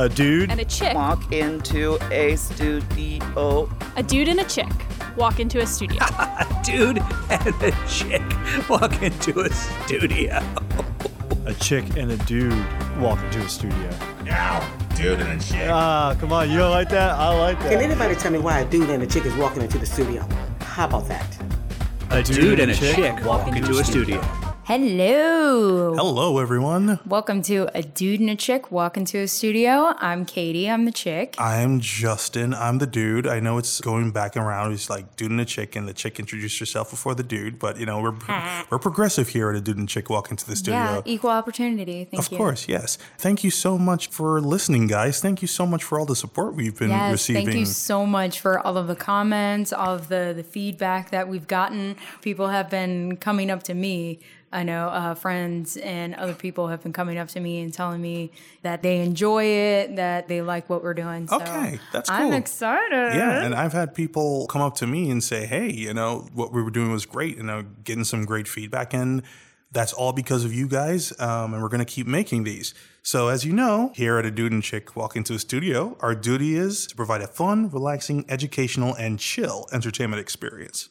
A dude and a chick walk into a studio. A dude and a chick walk into a studio. a dude and a chick walk into a studio. a chick and a dude walk into a studio. Now, dude and a chick. Ah, come on, you don't like that? I like that. Can anybody tell me why a dude and a chick is walking into the studio? How about that? A, dude, dude, and a chick, chick walk, walk into, into a studio. studio. Hello. Hello, everyone. Welcome to A Dude and a Chick Walk into a Studio. I'm Katie. I'm the chick. I'm Justin. I'm the dude. I know it's going back and around. It's like dude and a chick, and the chick introduced herself before the dude. But you know, we're we're progressive here at A Dude and a Chick Walk into the studio. Yeah, equal opportunity. Thank of you. Of course, yes. Thank you so much for listening, guys. Thank you so much for all the support we've been yes, receiving. Thank you so much for all of the comments, all of the the feedback that we've gotten. People have been coming up to me I know uh, friends and other people have been coming up to me and telling me that they enjoy it, that they like what we're doing. So okay, that's cool. I'm excited. Yeah, and I've had people come up to me and say, "Hey, you know what we were doing was great," and I'm getting some great feedback, and that's all because of you guys. Um, and we're going to keep making these. So, as you know, here at a Dude and Chick Walk into a Studio, our duty is to provide a fun, relaxing, educational, and chill entertainment experience.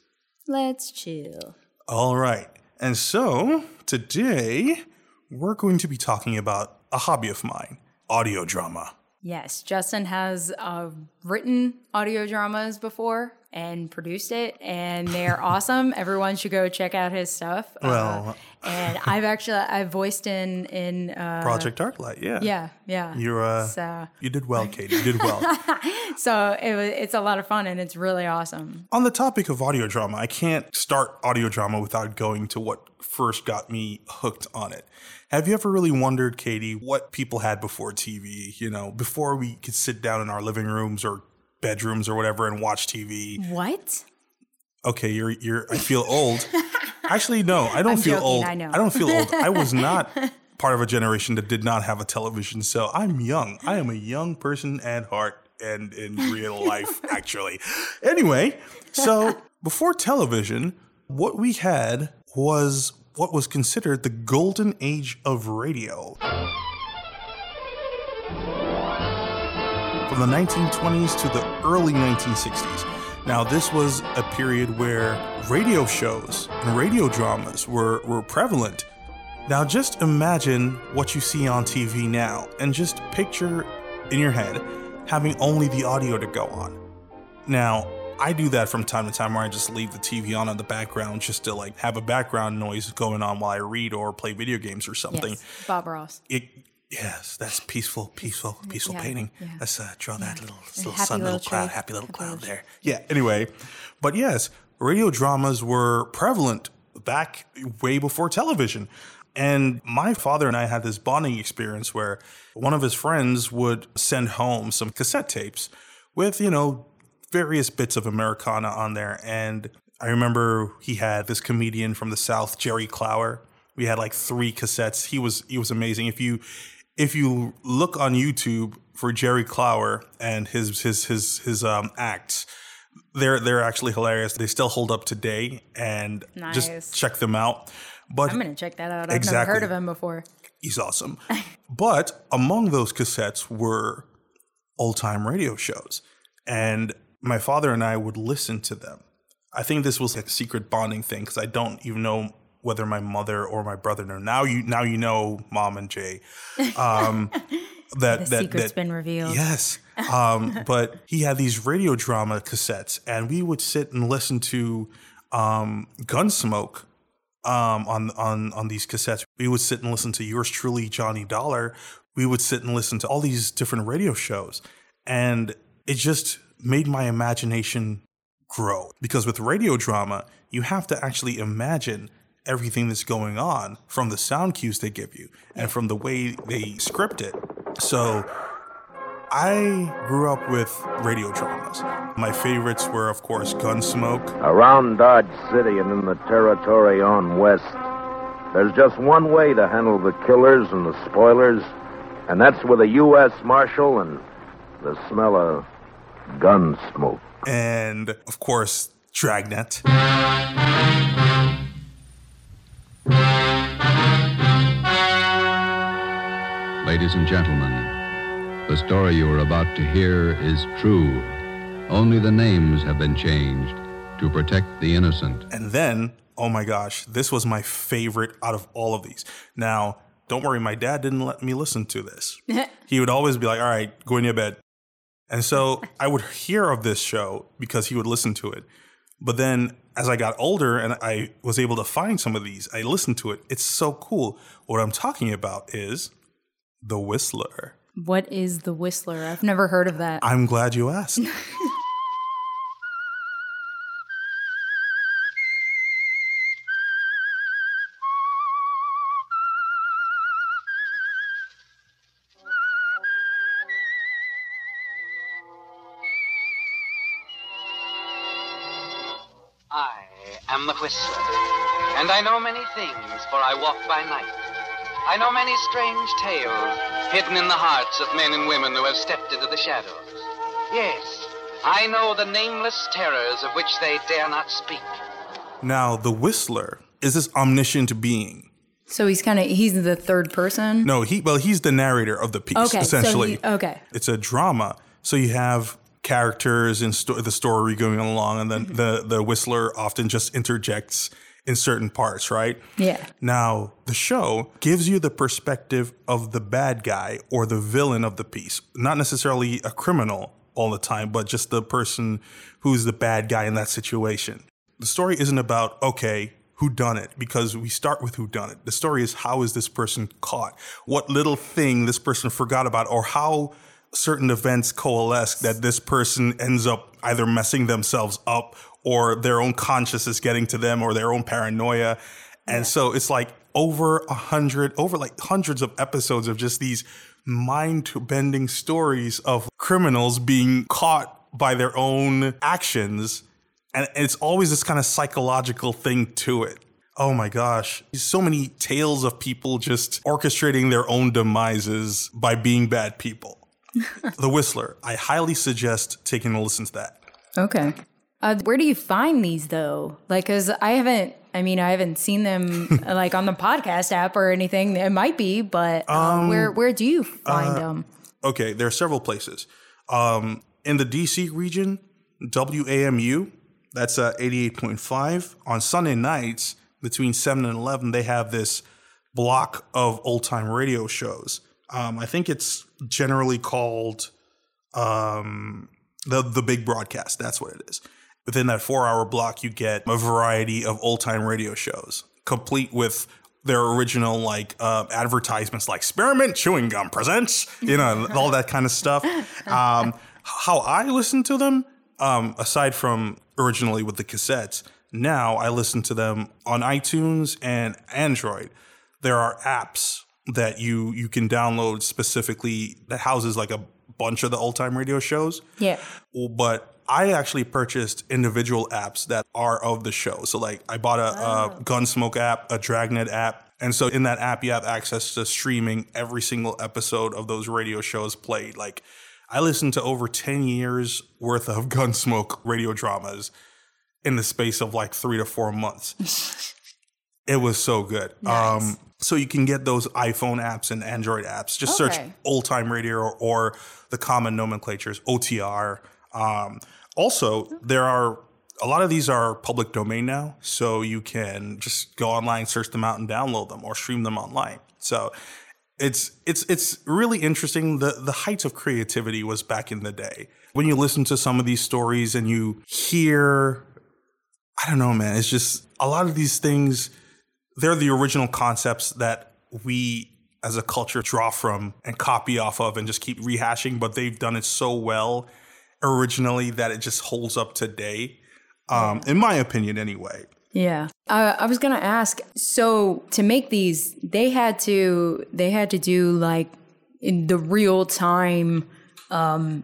Let's chill. All right. And so today we're going to be talking about a hobby of mine audio drama. Yes, Justin has uh, written audio dramas before and produced it, and they're awesome. Everyone should go check out his stuff. Well, uh, and I've actually I've voiced in in uh, Project Arclight. Yeah, yeah, yeah. You're uh, so. you did well, Katie. You did well. so it was it's a lot of fun and it's really awesome. On the topic of audio drama, I can't start audio drama without going to what first got me hooked on it. Have you ever really wondered, Katie, what people had before TV? You know, before we could sit down in our living rooms or bedrooms or whatever and watch TV. What? Okay, you're you're. I feel old. Actually, no, I don't I'm feel joking, old. I know. I don't feel old. I was not part of a generation that did not have a television, so I'm young. I am a young person at heart and in real life, actually. Anyway, so before television, what we had was what was considered the golden age of radio. The 1920s to the early 1960s. Now, this was a period where radio shows and radio dramas were, were prevalent. Now, just imagine what you see on TV now and just picture in your head having only the audio to go on. Now, I do that from time to time where I just leave the TV on in the background just to like have a background noise going on while I read or play video games or something. Yes, Bob Ross. It, yes, that's peaceful, peaceful, peaceful Yeah, painting. yeah. Let's uh, draw that little, little sun, little, cloud, happy little Happy cloud little there. Yeah. Anyway, but yes, radio dramas were prevalent back way before television. And my father and I had this bonding experience where one of his friends would send home some cassette tapes with, you know, various bits of Americana on there. And I remember he had this comedian from the South, Jerry Clower. We had like three cassettes. He was he was amazing. If you if you look on YouTube for Jerry Clower and his his his his um acts, they're they're actually hilarious. They still hold up today and Nice. just check them out. But I'm gonna check that out. I've Exactly. never heard of him before. he's awesome. but among those cassettes were old time radio shows. And my father and I would listen to them. I think this was like a secret bonding thing because I don't even know whether my mother or my brother know. Now you now you know, mom and Jay. Um, that The that secret's that been revealed. Yes. Um, but he had these radio drama cassettes, and we would sit and listen to um, Gunsmoke um, on on on these cassettes. We would sit and listen to yours truly, Johnny Dollar. We would sit and listen to all these different radio shows, and it just made my imagination grow. Because with radio drama, you have to actually imagine everything that's going on from the sound cues they give you and from the way they script it. So I grew up with radio dramas. My favorites were, of course, Gunsmoke. Around Dodge City and in the territory on west, there's just one way to handle the killers and the spoilers, and that's with a U.S. Marshal and the smell of gun smoke. and of course Dragnet. Ladies and gentlemen, The story you are about to hear is true. Only the names have been changed to protect the innocent. And then, oh my gosh, this was my favorite out of all of these. Now, don't worry, my dad didn't let me listen to this. he would always be like, all right, go in your bed. And so I would hear of this show because he would listen to it. But then as I got older and I was able to find some of these, I listened to it. It's so cool. What I'm talking about is The Whistler. What is the Whistler? I've never heard of that. I'm glad you asked. I am the Whistler, and I know many things, for I walk by night. I know many strange tales hidden in the hearts of men and women who have stepped into the shadows. Yes, I know the nameless terrors of which they dare not speak. Now, the Whistler is this omniscient being. So he's kind of he's the third person. No, he well, he's the narrator of the piece. Okay, so essentially, he- okay. It's a drama, so you have characters and sto- the story going along, and then Mm-hmm. the the Whistler often just interjects in certain parts, right? Yeah. Now, the show gives you the perspective of the bad guy or the villain of the piece, not necessarily a criminal all the time, but just the person who's the bad guy in that situation. The story isn't about, okay, who done it because we start with who done it. The story is how is this person caught? What little thing this person forgot about or how certain events coalesce that this person ends up either messing themselves up or their own consciousness getting to them or their own paranoia. And so it's like over a hundred, over like hundreds of episodes of just these mind bending stories of criminals being caught by their own actions. And it's always this kind of psychological thing to it. Oh my gosh. So many tales of people just orchestrating their own demises by being bad people. The Whistler. I highly suggest taking a listen to that. Okay. Uh, where do you find these though? Like, cause I haven't. I mean, I haven't seen them like on the podcast app or anything. It might be, but uh, Um, where where do you find uh, them? Okay, there are several places. Um, in the DC region, WAMU, that's uh, 88.5. On Sunday nights, between 7 and 11, they have this block of old time radio shows. Um, I think it's generally called um, the, the Big Broadcast. That's what it is. Within that four hour block, you get a variety of old time radio shows, complete with their original like uh, advertisements like Spearmint Chewing Gum presents, you know, all that kind of stuff. Um, how I listen to them, um, aside from originally with the cassettes, now I listen to them on iTunes and Android. There are apps that you you can download specifically that houses like a bunch of the old time radio shows. Yeah. But I actually purchased individual apps that are of the show. So like I bought a, a oh. Gunsmoke app, a Dragnet app. And so in that app, you have access to streaming every single episode of those radio shows played. Like I listened to over 10 years worth of Gunsmoke radio dramas in the space of like three to four months. it was so good. Um, so you can get those iPhone apps and Android apps. Just search old time radio or, or the common nomenclatures, OTR. Um, also, there are a lot of these are public domain now, so you can just go online, search them out, and download them or stream them online. So it's it's it's really interesting. The the heights of creativity was back in the day. When you listen to some of these stories and you hear I don't know, man. It's just a lot of these things, they're the original concepts that we as a culture draw from and copy off of and just keep rehashing, but they've done it so well originally that it just holds up today. Um, in my opinion, anyway. Yeah. Uh, I was gonna ask. So to make these, they had to they had to do like in the real time. Um,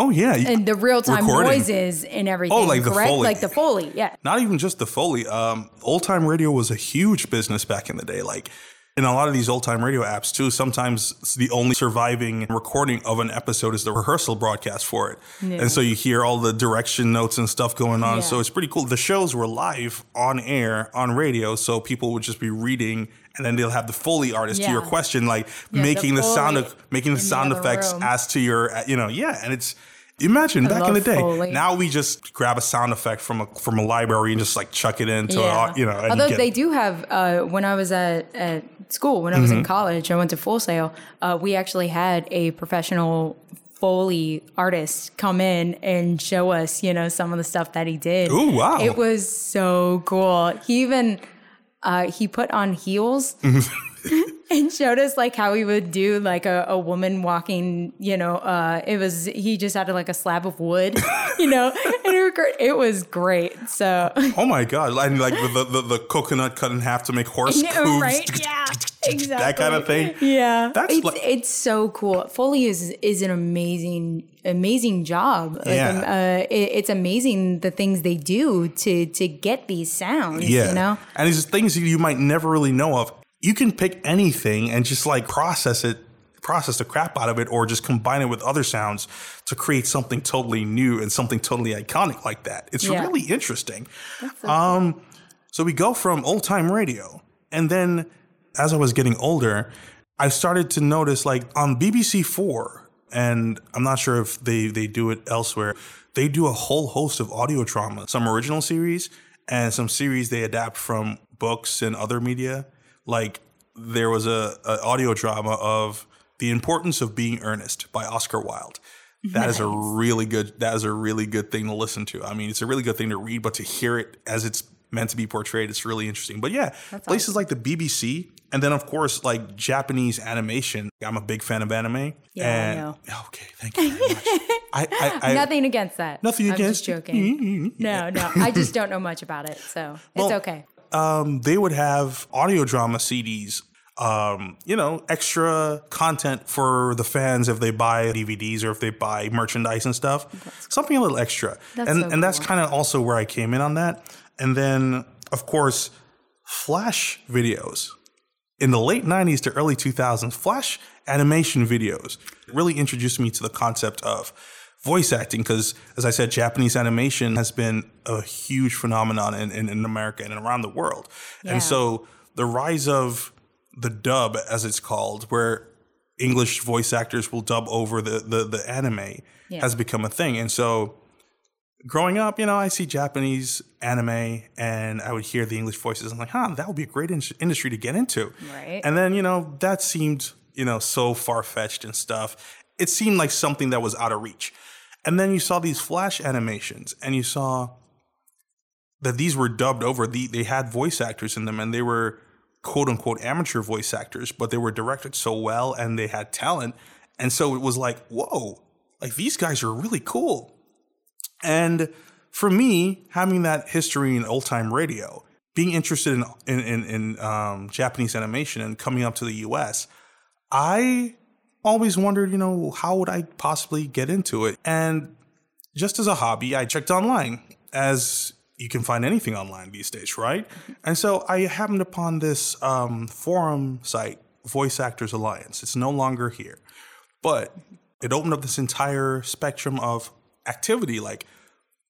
Oh yeah, and the real time noises and everything. Oh, like the? Foley. Like the foley. Yeah. Not even just the Foley. Um, old time radio was a huge business back in the day. Like in a lot of these old time radio apps too, sometimes the only surviving recording of an episode is the rehearsal broadcast for it. Yeah. And so you hear all the direction notes and stuff going on. Yeah. So it's pretty cool. The shows were live on air on radio, so people would just be reading and then they'll have the Foley artist to your question, like Yeah, making the, sound of making the in the sound effects room. as to your, uh, you know, yeah, and it's. Imagine I back in the day. Foley. Now we just grab a sound effect from a from a library and just like chuck it into, a, you know. And Although they do have, uh, when I was at, at school, when I was in Mhm. college, I went to Full Sail. Uh, we actually had a professional Foley artist come in and show us, you know, some of the stuff that he did. Oh wow. It was so cool. He even uh, he put on heels and showed us like how he would do like a, a woman walking you know uh it was he just had like a slab of wood you know and it was great, it was great so Oh my god! And like the, the the coconut cut in half to make horse Yeah, hooves, right yeah exactly that kind of thing. yeah That's it's, like- it's so cool foley is is an amazing amazing job like, Yeah. um, uh, it, it's amazing the things they do to to get these sounds Yeah, you know and these things you might never really know of. You can pick anything and just like process it, process the crap out of it, or just combine it with other sounds to create something totally new and something totally iconic like that. It's Yeah. really interesting. Um, so we go from old time radio, and then as I was getting older, I started to notice like on BBC Four, and I'm not sure if they they do it elsewhere. They do a whole host of audio drama, some original series and some series they adapt from books and other media. Like there was a, a audio drama of The Importance of Being Earnest by Oscar Wilde. That is a really good that is a really good thing to listen to. I mean, it's a really good thing to read, but to hear it as it's meant to be portrayed, it's really interesting. But yeah, places like the BBC and then of course like Japanese animation. I'm a big fan of anime. Yeah, I and, know. Okay, thank you very much. I, I, I nothing against that Nothing I'm against- just joking mm-hmm. no no i just don't know much about it so it's okay um, they would have audio drama CDs. Um, you know, extra content for the fans if they buy DVDs or if they buy merchandise and stuff. Something a little extra. That's and so and that's kind of also where I came in on that. And then, of course, Flash videos. In the late 90s to early 2000s, Flash animation videos really introduced me to the concept of voice acting because, as I said, Japanese animation has been a huge phenomenon in, in, in America and around the world. Yeah. And so the rise of the dub, as it's called, where English voice actors will dub over the, the, the anime, Yeah. has become a thing. And so growing up, you know, I see Japanese anime and I would hear the English voices. I'm like, huh, that would be a great in- industry to get into. Right. And then, you know, that seemed, you know, so far fetched and stuff. It seemed like something that was out of reach. And then you saw these flash animations and you saw that these were dubbed over. The, they had voice actors in them and they were quote unquote amateur voice actors, but they were directed so well and they had talent. And so it was like, whoa, like these guys are really cool. And for me, having that history in old time radio, being interested in in, in, in um, Japanese animation and coming up to the U.S., I always wondered, you know, how would I possibly get into it? And just as a hobby, I checked online, as you can find anything online these days, right? And so I happened upon this um, forum site, Voice Actors Alliance. It's no longer here, but it opened up this entire spectrum of activity. Like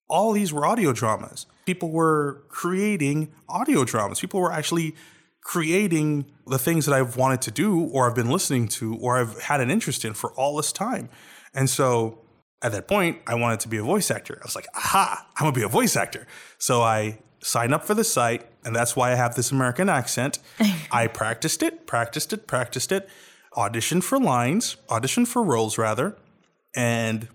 all these were audio dramas. People were creating audio dramas. People were actually creating the things that I've wanted to do or I've been listening to or I've had an interest in for all this time. And so at that point, I wanted to be a voice actor. I was like, aha, I'm gonna be a voice actor. So I signed up for the site, and that's why I have this American accent. I practiced it, practiced it, practiced it, auditioned for lines, auditioned for roles rather, and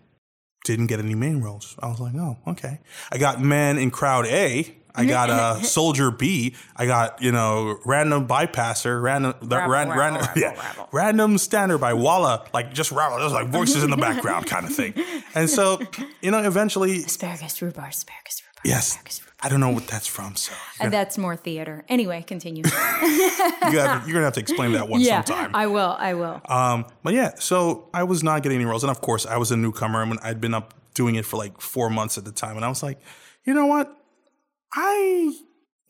didn't get any main roles. I was like, oh, okay. I got man in crowd A. I got uh, soldier B. I got you know random bypasser, random the, Rabble, ran, rabble, random rabble, yeah, random standard by Walla, like just rabble, just like voices in the background kind of thing. And so you know, eventually, asparagus rhubarb asparagus rhubarb yes, I don't know what that's from. So and that's more theater anyway continue you you're gonna have to explain that one yeah sometime. i will i will Um, but yeah, so I was not getting any roles, and of course, I was a newcomer, and when I'd been up doing it for like four months at the time, and I was like, you know what, I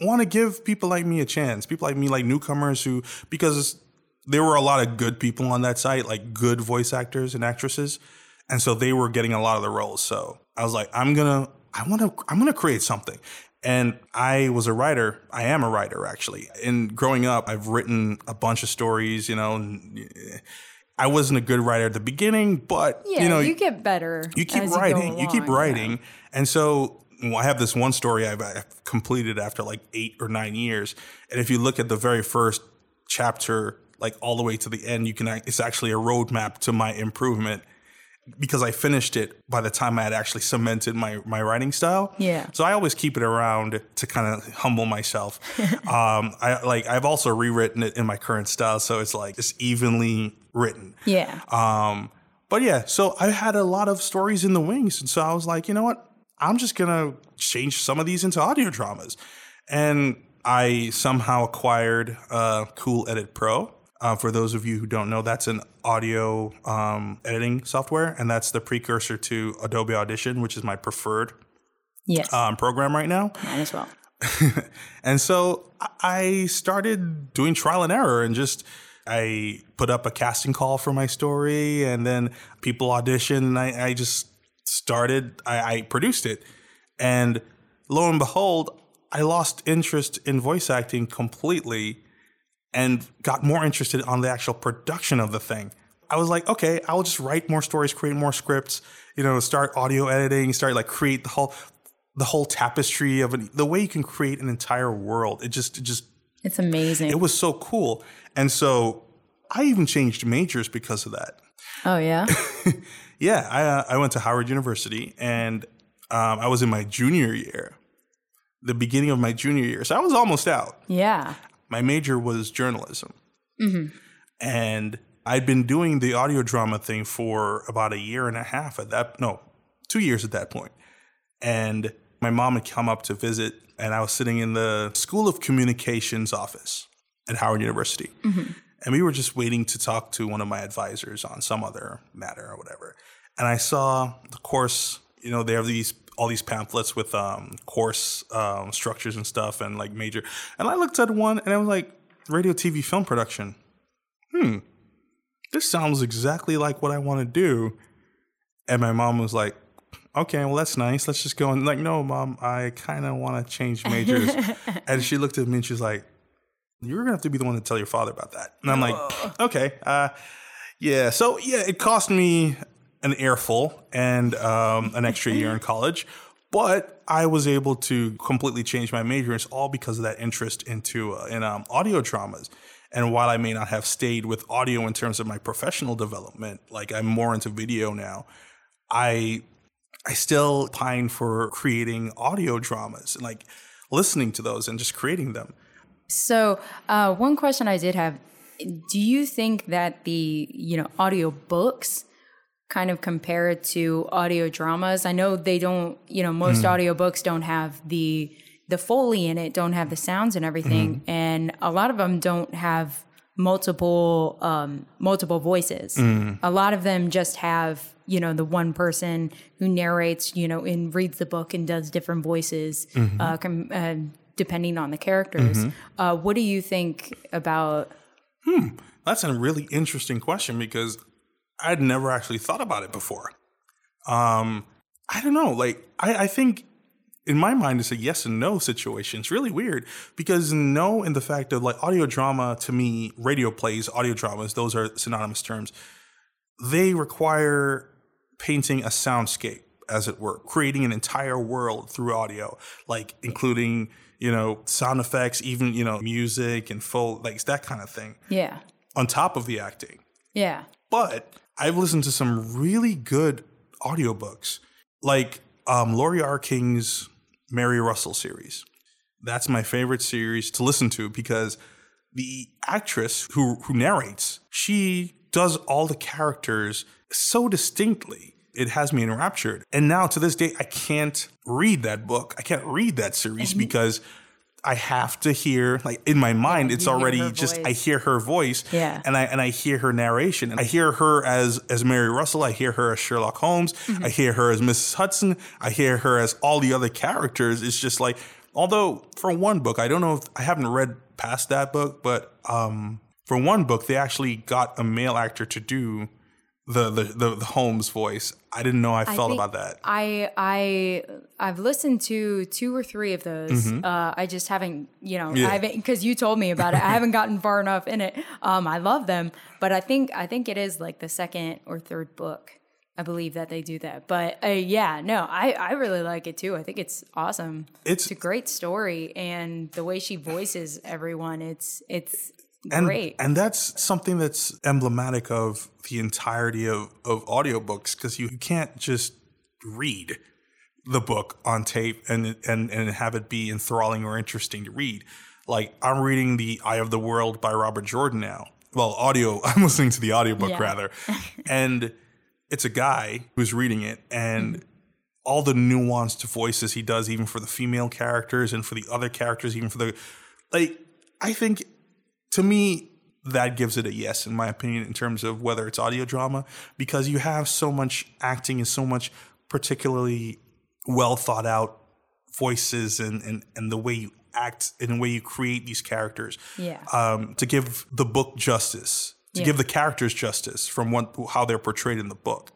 want to give people like me a chance, people like me, like newcomers who, because there were a lot of good people on that site, like good voice actors and actresses, and so they were getting a lot of the roles. So I was like, I'm gonna, I want to, I'm gonna create something. And I was a writer. I am a writer, actually. And growing up, I've written a bunch of stories, you know. And eh, I wasn't a good writer at the beginning, but, Yeah, you know, you get better. you keep writing, you, keep along, writing. And so well, I have this one story I've, I've completed after like eight or nine years. And if you look at the very first chapter, like all the way to the end, you can, it's actually a roadmap to my improvement because I finished it by the time I had actually cemented my, my writing style. Yeah. So I always keep it around to kind of humble myself. um, I like, I've also rewritten it in my current style. So it's like, it's evenly written. Yeah. Um, but yeah, so I had a lot of stories in the wings. And so I was like, you know what? I'm just going to change some of these into audio dramas. And I somehow acquired uh, Cool Edit Pro. Uh, for those of you who don't know, that's an audio um, editing software, and that's the precursor to Adobe Audition, which is my preferred Yes. um, program right now. Mine as well. and so I started doing trial and error and just I put up a casting call for my story and then people auditioned and I, I just started I, I produced it. And lo and behold, I lost interest in voice acting completely and got more interested on the actual production of the thing. I was like, okay, I'll just write more stories, create more scripts, you know, start audio editing, start like create the whole the whole tapestry of an, the way you can create an entire world. It just it just It's amazing. it was so cool. And so I even changed majors because of that. oh yeah. Yeah, I uh, I went to Howard University and um, I was in my junior year, the beginning of my junior year. So I was almost out. Yeah. My major was journalism. hmm and I'd been doing the audio drama thing for about a year and a half at that no, two years at that point. And my mom had come up to visit, and I was sitting in the School of Communications office at Howard University. And we were just waiting to talk to one of my advisors on some other matter or whatever. And I saw the course, you know, they have these all these pamphlets with um, course um, structures and stuff and like major. And I looked at one and I was like, radio, TV, film production. Hmm, this sounds exactly like what I want to do. And my mom was like, okay, well, that's nice. Let's just go. And like, no, mom, I kind of want to change majors. and she looked at me and she's like, you're going to have to be the one to tell your father about that. And I'm like, okay, uh, yeah. So, yeah, it cost me an earful and um, an extra year in college. But I was able to completely change my major. It's all because of that interest into uh, in um, audio dramas. And while I may not have stayed with audio in terms of my professional development, like I'm more into video now, I I still pine for creating audio dramas and like listening to those and just creating them. So, uh, one question I did have: Do you think that the you know audio books kind of compare it to audio dramas? I know they don't. You know, most Mm. audio books don't have the the foley in it, don't have the sounds and everything, and a lot of them don't have multiple um, multiple voices. Mm. A lot of them just have you know the one person who narrates, you know, and reads the book and does different voices, Mhm. uh, com- uh, depending on the characters. Mhm. Uh, what do you think about? Hmm, that's a really interesting question because I'd never actually thought about it before. Um, I don't know. Like, I, I think in my mind, it's a yes and no situation. It's really weird because no, in the fact of like audio drama to me, radio plays, audio dramas, those are synonymous terms. They require painting a soundscape, as it were, creating an entire world through audio, like including, you know, sound effects, even, you know, music and full, like that kind of thing Yeah, on top of the acting. yeah, But I've listened to some really good audiobooks, like um, Laurie R. King's Mary Russell series. That's my favorite series to listen to because the actress who, who narrates, she does all the characters so distinctly. It has me enraptured. And now to this day, I can't read that book. I can't read that series because I have to hear, like in my mind, it's already just, I hear her voice Yeah. and I and I hear her narration. And I hear her as as Mary Russell. I hear her as Sherlock Holmes. Mm-hmm. I hear her as Mrs. Hudson. I hear her as all the other characters. It's just like, although for one book, I don't know if I haven't read past that book, but um, for one book, they actually got a male actor to do the the the, the Holmes voice. I didn't know I felt think about that. I I I've listened to two or three of those. Mhm. Uh, I just haven't, you know, Yeah. I haven't because you told me about it. I haven't gotten far enough in it. Um, I love them, but I think I think it is like the second or third book. I believe that they do that. But uh, yeah, no, I I really like it too. I think it's awesome. It's, a great story, and the way she voices everyone, it's it's and, great. And that's something that's emblematic of the entirety of, of audiobooks because you can't just read the book on tape and, and, and have it be enthralling or interesting to read. Like I'm reading The Eye of the World by Robert Jordan now. Well, audio, I'm listening to the audiobook Yeah. rather. and it's a guy who's reading it and mm-hmm. all the nuanced voices he does, even for the female characters and for the other characters, even for the like, I think to me that gives it a yes in my opinion in terms of whether it's audio drama because you have so much acting and so much particularly well thought out voices and and, and the way you act and the way you create these characters Yeah. um, to give the book justice to Yeah. give the characters justice from what how they're portrayed in the book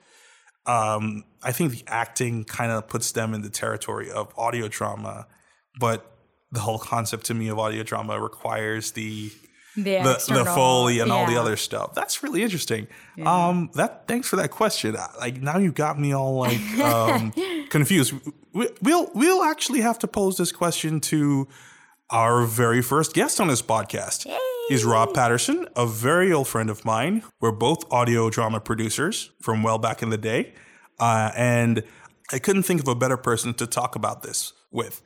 um, I think the acting kind of puts them in the territory of audio drama, but the whole concept to me of audio drama requires the The the, the foley and all the other stuff. That's really interesting. Um, that thanks for that question. Like now you got me all like um, confused. We, we'll we'll actually have to pose this question to our very first guest on this podcast. He's Rob Paterson, a very old friend of mine. We're both audio drama producers from well back in the day. Uh, and I couldn't think of a better person to talk about this with.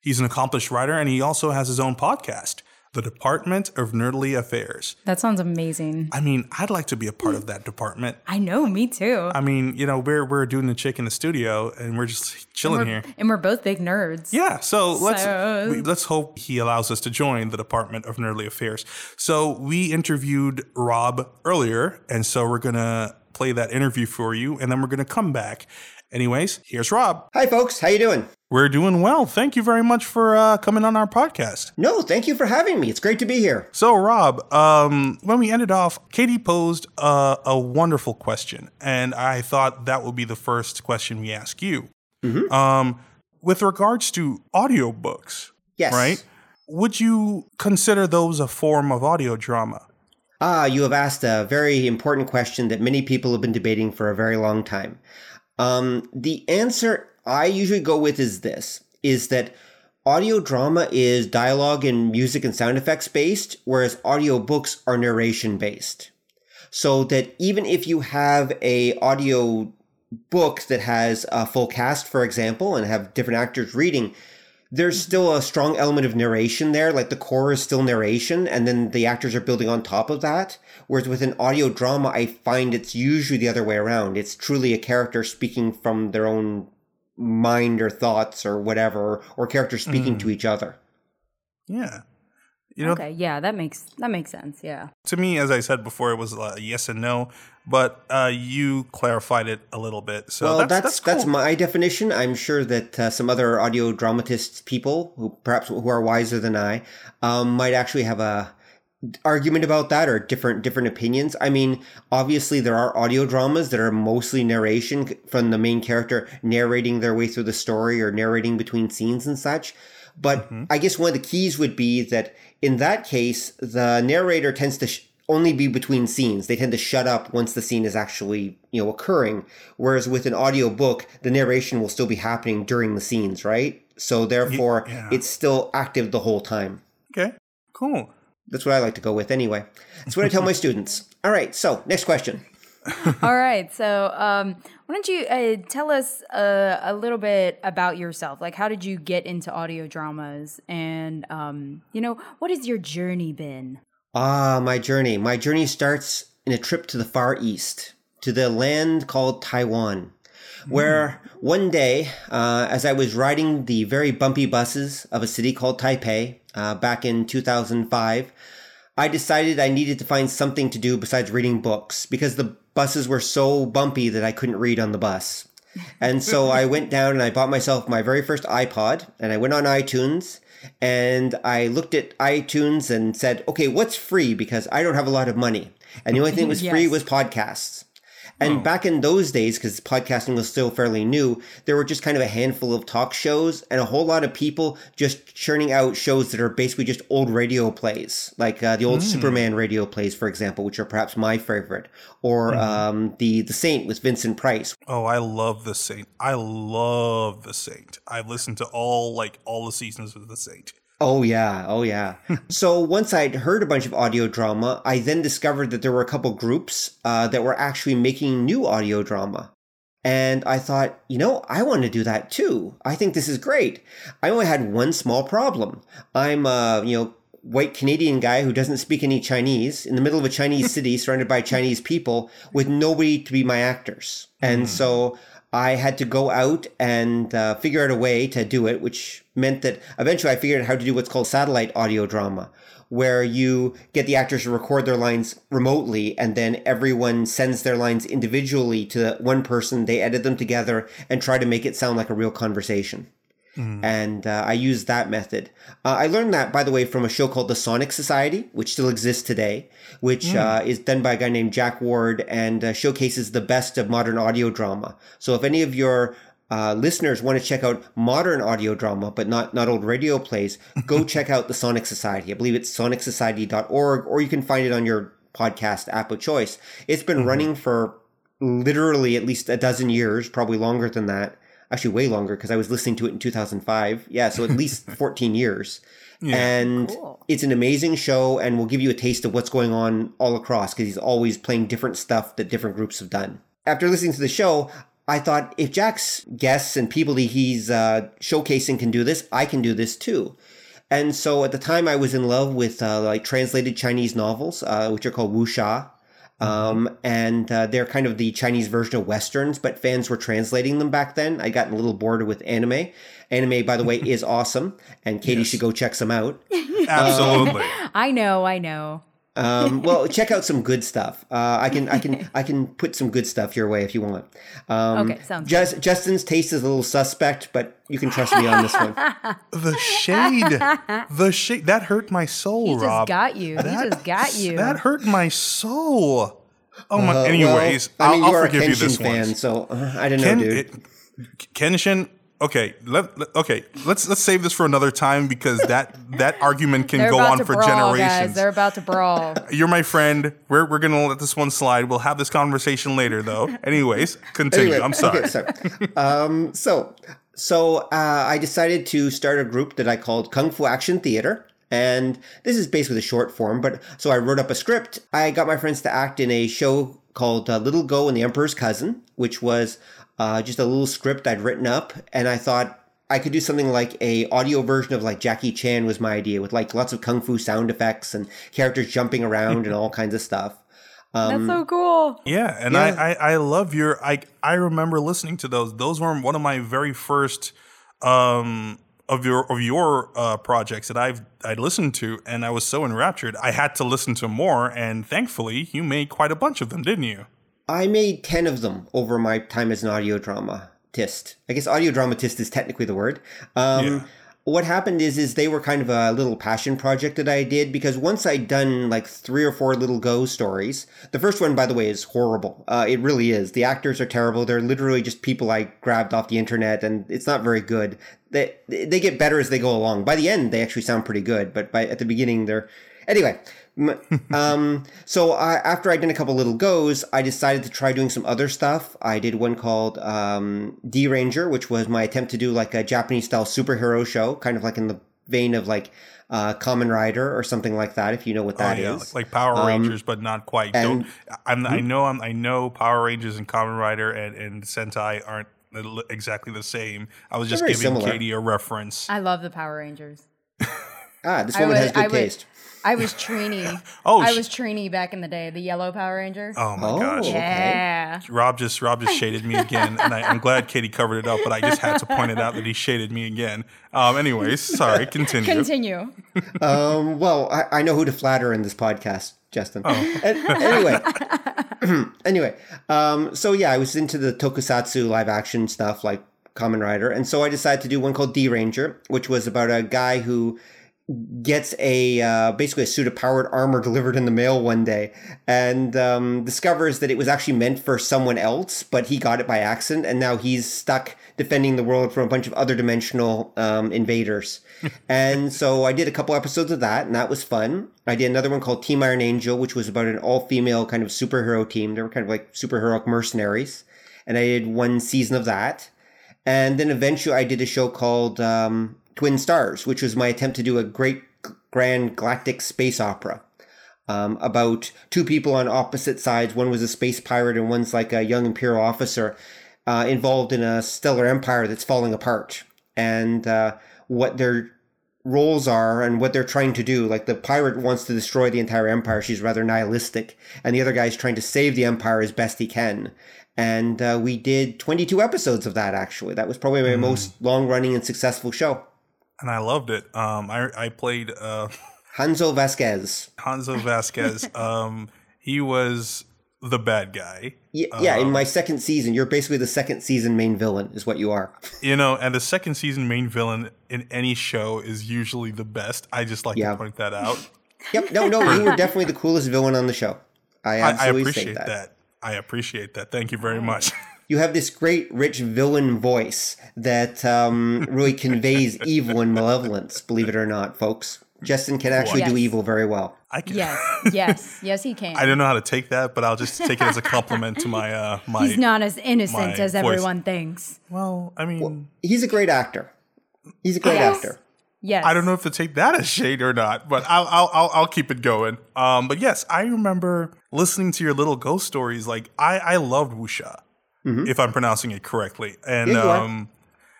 He's an accomplished writer and he also has his own podcast, The Department of Nerdly Affairs. That sounds amazing. I mean, I'd like to be a part of that department. I know, me too. I mean, you know, we're we're doing the chick in the studio and we're just chilling and here. we're, and we're both big nerds. Yeah, so let's So- we, let's hope he allows us to join the Department of Nerdly Affairs. So we interviewed Rob earlier, and so we're gonna play that interview for you, and then we're gonna come back. Anyways, here's Rob. Hi, folks. How you doing? We're doing well. Thank you very much for uh, coming on our podcast. No, thank you for having me. It's great to be here. So, Rob, um, when we ended off, Katie posed a, a wonderful question, and I thought that would be the first question we ask you. Mm-hmm. Um, with regards to audiobooks, Yes. right? Would you consider those a form of audio drama? Ah, you have asked a very important question that many people have been debating for a very long time. Um, the answer I usually go with is this is that audio drama is dialogue and music and sound effects based, whereas audiobooks are narration based. So that even if you have a audio book that has a full cast, for example, and have different actors reading, there's still a strong element of narration there. Like the core is still narration, and then the actors are building on top of that. Whereas with an audio drama, I find it's usually the other way around. It's truly a character speaking from their own mind or thoughts or whatever, or characters speaking Mm. to each other. Yeah. You know, okay, yeah, that makes that makes sense. Yeah. to me, as I said before, it was a yes and no, but uh, you clarified it a little bit. So well, that's, that's that's, that's, my definition. I'm sure that uh, some other audio dramatists, people who perhaps who are wiser than I, um, might actually have a argument about that or different different opinions. I mean, obviously there are audio dramas that are mostly narration from the main character narrating their way through the story or narrating between scenes and such. But mm-hmm. I guess one of the keys would be that in that case, the narrator tends to sh- only be between scenes. They tend to shut up once the scene is actually, you know, occurring. Whereas with an audio book, the narration will still be happening during the scenes, right? So therefore, yeah. it's still active the whole time. okay. Cool. That's what I like to go with anyway. That's what I tell my students. All right, so next question. All right. So, um, why don't you uh, tell us uh, a little bit about yourself? Like, how did you get into audio dramas? And, um, you know, what has your journey been? Ah, my journey. My journey starts in a trip to the Far East, to the land called Taiwan, where one day, uh, as I was riding the very bumpy buses of a city called Taipei uh, back in 2005, I decided I needed to find something to do besides reading books because the buses were so bumpy that I couldn't read on the bus. And so I went down and I bought myself my very first iPod and I went on iTunes and I looked at iTunes and said, okay, what's free? Because I don't have a lot of money. And the only thing that was free was podcasts. And back in those days, because podcasting was still fairly new, there were just kind of a handful of talk shows and a whole lot of people just churning out shows that are basically just old radio plays, like uh, the old Mm. Superman radio plays, for example, which are perhaps my favorite, or Mhm. um, the the Saint with Vincent Price. Oh, I love the Saint. I love the Saint. I've listened to all like all the seasons of the Saint. Oh yeah, oh yeah. so once I'd heard a bunch of audio drama, I then discovered that there were a couple groups uh, that were actually making new audio drama. And I thought, you know, I want to do that too. I think this is great. I only had one small problem. I'm a, you know, white Canadian guy who doesn't speak any Chinese in the middle of a Chinese city surrounded by Chinese people with nobody to be my actors. And so I had to go out and uh, figure out a way to do it, which meant that eventually I figured out how to do what's called satellite audio drama, where you get the actors to record their lines remotely and then everyone sends their lines individually to one person. They edit them together and try to make it sound like a real conversation. And uh, I used that method. Uh, I learned that, by the way, from a show called The Sonic Society, which still exists today, which Mm. uh, is done by a guy named Jack Ward and uh, showcases the best of modern audio drama. So if any of your uh, listeners want to check out modern audio drama, but not, not old radio plays, go check out The Sonic Society. I believe it's sonicsociety.org, or you can find it on your podcast app of choice. It's been running for literally at least a dozen years, probably longer than that. Actually, way longer because I was listening to it in 2005. Yeah, so at least 14 years. Yeah. and it's an amazing show and will give you a taste of what's going on all across because he's always playing different stuff that different groups have done. After listening to the show, I thought if Jack's guests and people that he's uh, showcasing can do this, I can do this too. And so at the time, I was in love with uh, like translated Chinese novels, uh, which are called wuxia. Um, and uh, they're kind of the Chinese version of westerns, but fans were translating them back then. I got a little bored with anime. Anime, by the way, is awesome, and Katie should go check some out. Absolutely. I know, I know. Um, well, check out some good stuff. Uh, I can, I can, I can put some good stuff your way if you want. Um, Okay, sounds Just, Justin's taste is a little suspect, but you can trust me on this one. The shade, the shade that hurt my soul, He just got you. He just got you. That hurt my soul. Oh my. Uh, anyways, well, I mean, I'll, you I'll are a forgive you this fan, one. so uh, I don't know, Ken, dude. it- Kenshin. Okay, let, let- okay. Let's let's save this for another time because that that argument can They're go about on to for brawl, generations. guys. They're about to brawl. You're my friend. We're we're gonna let this one slide. We'll have this conversation later, though. Anyways, continue. Anyway, I'm sorry. Okay, sorry. um, so, so uh, I decided to start a group that I called Kung Fu Action Theater. And this is basically the short form, but so I wrote up a script. I got my friends to act in a show called uh, Little Gou and the Emperor's Cousin, which was uh, just a little script I'd written up. And I thought I could do something like a audio version of like Jackie Chan was my idea with like lots of kung fu sound effects and characters jumping around and all kinds of stuff. Um, That's so cool. Yeah, and Yeah. I, I I love your I I remember listening to those. Those were one of my very first um of your of your uh, projects that I've I listened to, and I was so enraptured. I had to listen to more, and thankfully, you made quite a bunch of them, didn't you? I made 10 of them over my time as an audio dramatist. I guess audio dramatist is technically the word. Um, Yeah. What happened is, is they were kind of a little passion project that I did because once I'd done like three or four little go stories, the first one, by the way, is horrible. Uh, it really is. The actors are terrible. They're literally just people I grabbed off the internet and it's not very good. They, they get better as they go along. By the end, they actually sound pretty good, but by, at the beginning, they're, anyway, um, so I, after I'd done a couple little goes, I decided to try doing some other stuff. I did one called um, D Ranger, which was my attempt to do like a Japanese style superhero show, kind of like in the vein of like uh, Kamen Rider or something like that, if you know what that is. oh yeah, like, like Power Um, Rangers, but not quite. and- I know I'm, I know Power Rangers and Kamen Rider and, and Sentai aren't exactly the same. I was just giving similar. Katie a reference. I love the Power Rangers. Ah, this I woman was- has good I was- taste. I was Trini. Oh, I was Trini back in the day, the yellow Power Ranger. Oh my Oh, gosh. okay. Yeah. Rob just Rob just shaded me again, and I, I'm glad Katie covered it up, but I just had to point it out that he shaded me again. Um, anyways, sorry, continue. Continue. um, well, I, I know who to flatter in this podcast, Justin. Oh. An- anyway, anyway, um, so yeah, I was into the tokusatsu live action stuff like Kamen Rider, and so I decided to do one called D Ranger, which was about a guy who gets a uh, basically a suit of powered armor delivered in the mail one day and um, discovers that it was actually meant for someone else but he got it by accident and now he's stuck defending the world from a bunch of other dimensional um, invaders. And so i did a couple episodes of that and that was fun. I did another one called team iron angel which was about an all-female kind of superhero team. They were kind of like superheroic mercenaries. And i did one season of that. And then eventually i did a show called um, Twin Stars, which was my attempt to do a great grand galactic space opera um, about two people on opposite sides. One was a space pirate, and one's like a young imperial officer uh, involved in a stellar empire that's falling apart. And uh, what their roles are and what they're trying to do. Like the pirate wants to destroy the entire empire. She's rather nihilistic. And the other guy's trying to save the empire as best he can and uh, we did 22 episodes of that actually that was probably my mm. most long running and successful show and I loved it. Um, I I played uh, Hanzo Vasquez. Hanzo Vasquez. um, he was the bad guy. Yeah, yeah. Um, in my second season, you're basically the second season main villain, is what you are. You know, and the second season main villain in any show is usually the best. I just like yeah. to point that out. yep. No, no, you were definitely the coolest villain on the show. I absolutely I, I appreciate that. that. I appreciate that. Thank you very much you have this great rich villain voice that um, really conveys evil and malevolence. Believe it or not, folks. Justin can actually yes. do evil very well. I can. Yes, yes, yes, he can. I don't know how to take that, but I'll just take it as a compliment to my uh, my. He's not as innocent as everyone voice. thinks. Well, I mean, well, he's a great actor. He's a great yes. actor. Yes. I don't know if to take that as shade or not, but I'll I'll I'll, I'll keep it going. Um, but yes, I remember listening to your little Gou stories. Like I I loved Wuxia mm-hmm. if I'm pronouncing it correctly. And yeah, um,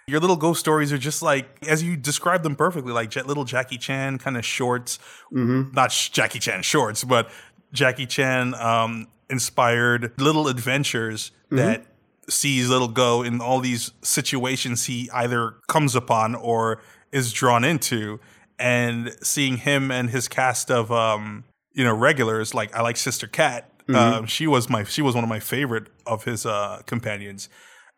your little Gou stories are just like, as you described them perfectly, like little Jackie Chan kind of shorts. Mm-hmm. Not Jackie Chan shorts, but Jackie Chan um, inspired little adventures mm-hmm. that sees little Gou in all these situations he either comes upon or is drawn into. And seeing him and his cast of, um, you know, regulars, like I like Sister Cat, Mm-hmm. Um, she was my she was one of my favorite of his uh, companions,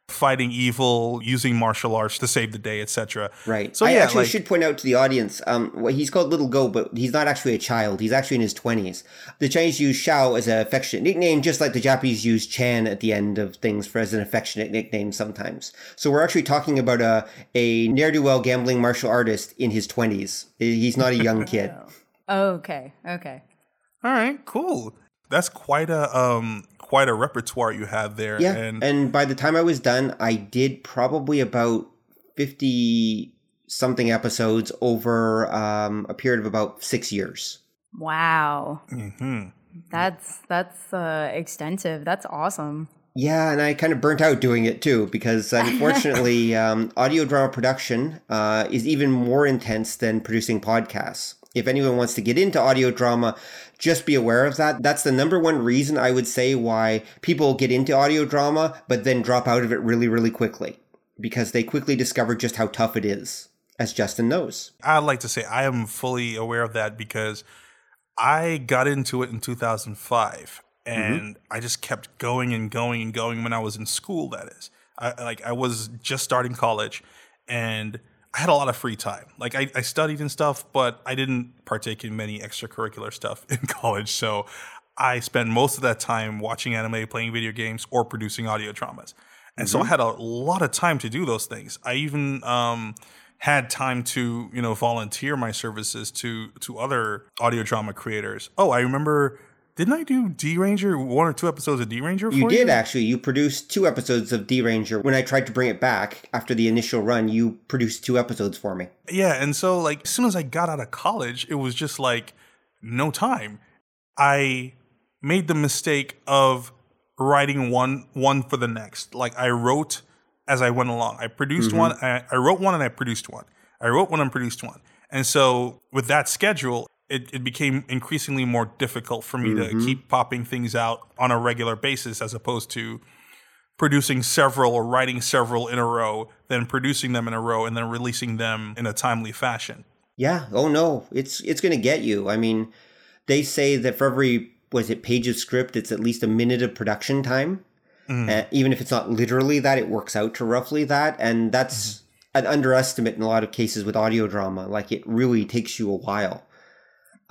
fighting evil, using martial arts to save the day, etc. Right. So I yeah, actually like, should point out to the audience, um, well, he's called Little Gou, but he's not actually a child. He's actually in his twenties. The Chinese use Xiao as an affectionate nickname, just like the Japanese use Chan at the end of things for as an affectionate nickname sometimes. So we're actually talking about a a ne'er do well gambling martial artist in his twenties. He's not a young kid. okay. Okay. All right. Cool that's quite a um quite a repertoire you had there. Yeah, and, and by the time I was done, I did probably about fifty something episodes over um, a period of about six years. Wow, mm-hmm. that's that's uh, extensive. That's awesome. Yeah, and I kind of burnt out doing it too because unfortunately, um, audio drama production uh, is even more intense than producing podcasts. If anyone wants to get into audio drama, just be aware of that. That's the number one reason I would say why people get into audio drama, but then drop out of it really, really quickly because they quickly discover just how tough it is, as Justin knows. I'd like to say I am fully aware of that because I got into it in 2005 and mm-hmm. I just kept going and going and going when I was in school, that is. I, like I was just starting college and I had a lot of free time. Like I, I studied and stuff, but I didn't partake in many extracurricular stuff in college. So I spent most of that time watching anime, playing video games, or producing audio dramas. And mm-hmm. so I had a lot of time to do those things. I even um, had time to, you know, volunteer my services to to other audio drama creators. Oh, I remember didn't I do D Ranger one or two episodes of D Ranger? You did you? actually. You produced two episodes of D Ranger. When I tried to bring it back after the initial run, you produced two episodes for me. Yeah, and so like as soon as I got out of college, it was just like no time. I made the mistake of writing one one for the next. Like I wrote as I went along. I produced mm-hmm. one. I, I wrote one and I produced one. I wrote one and produced one. And so with that schedule, it, it became increasingly more difficult for me mm-hmm. to keep popping things out on a regular basis as opposed to producing several or writing several in a row, then producing them in a row and then releasing them in a timely fashion. Yeah. Oh no, it's it's going to get you. I mean, they say that for every was it page of script, it's at least a minute of production time. Mm. Uh, even if it's not literally that, it works out to roughly that, and that's. Mm an underestimate in a lot of cases with audio drama. Like it really takes you a while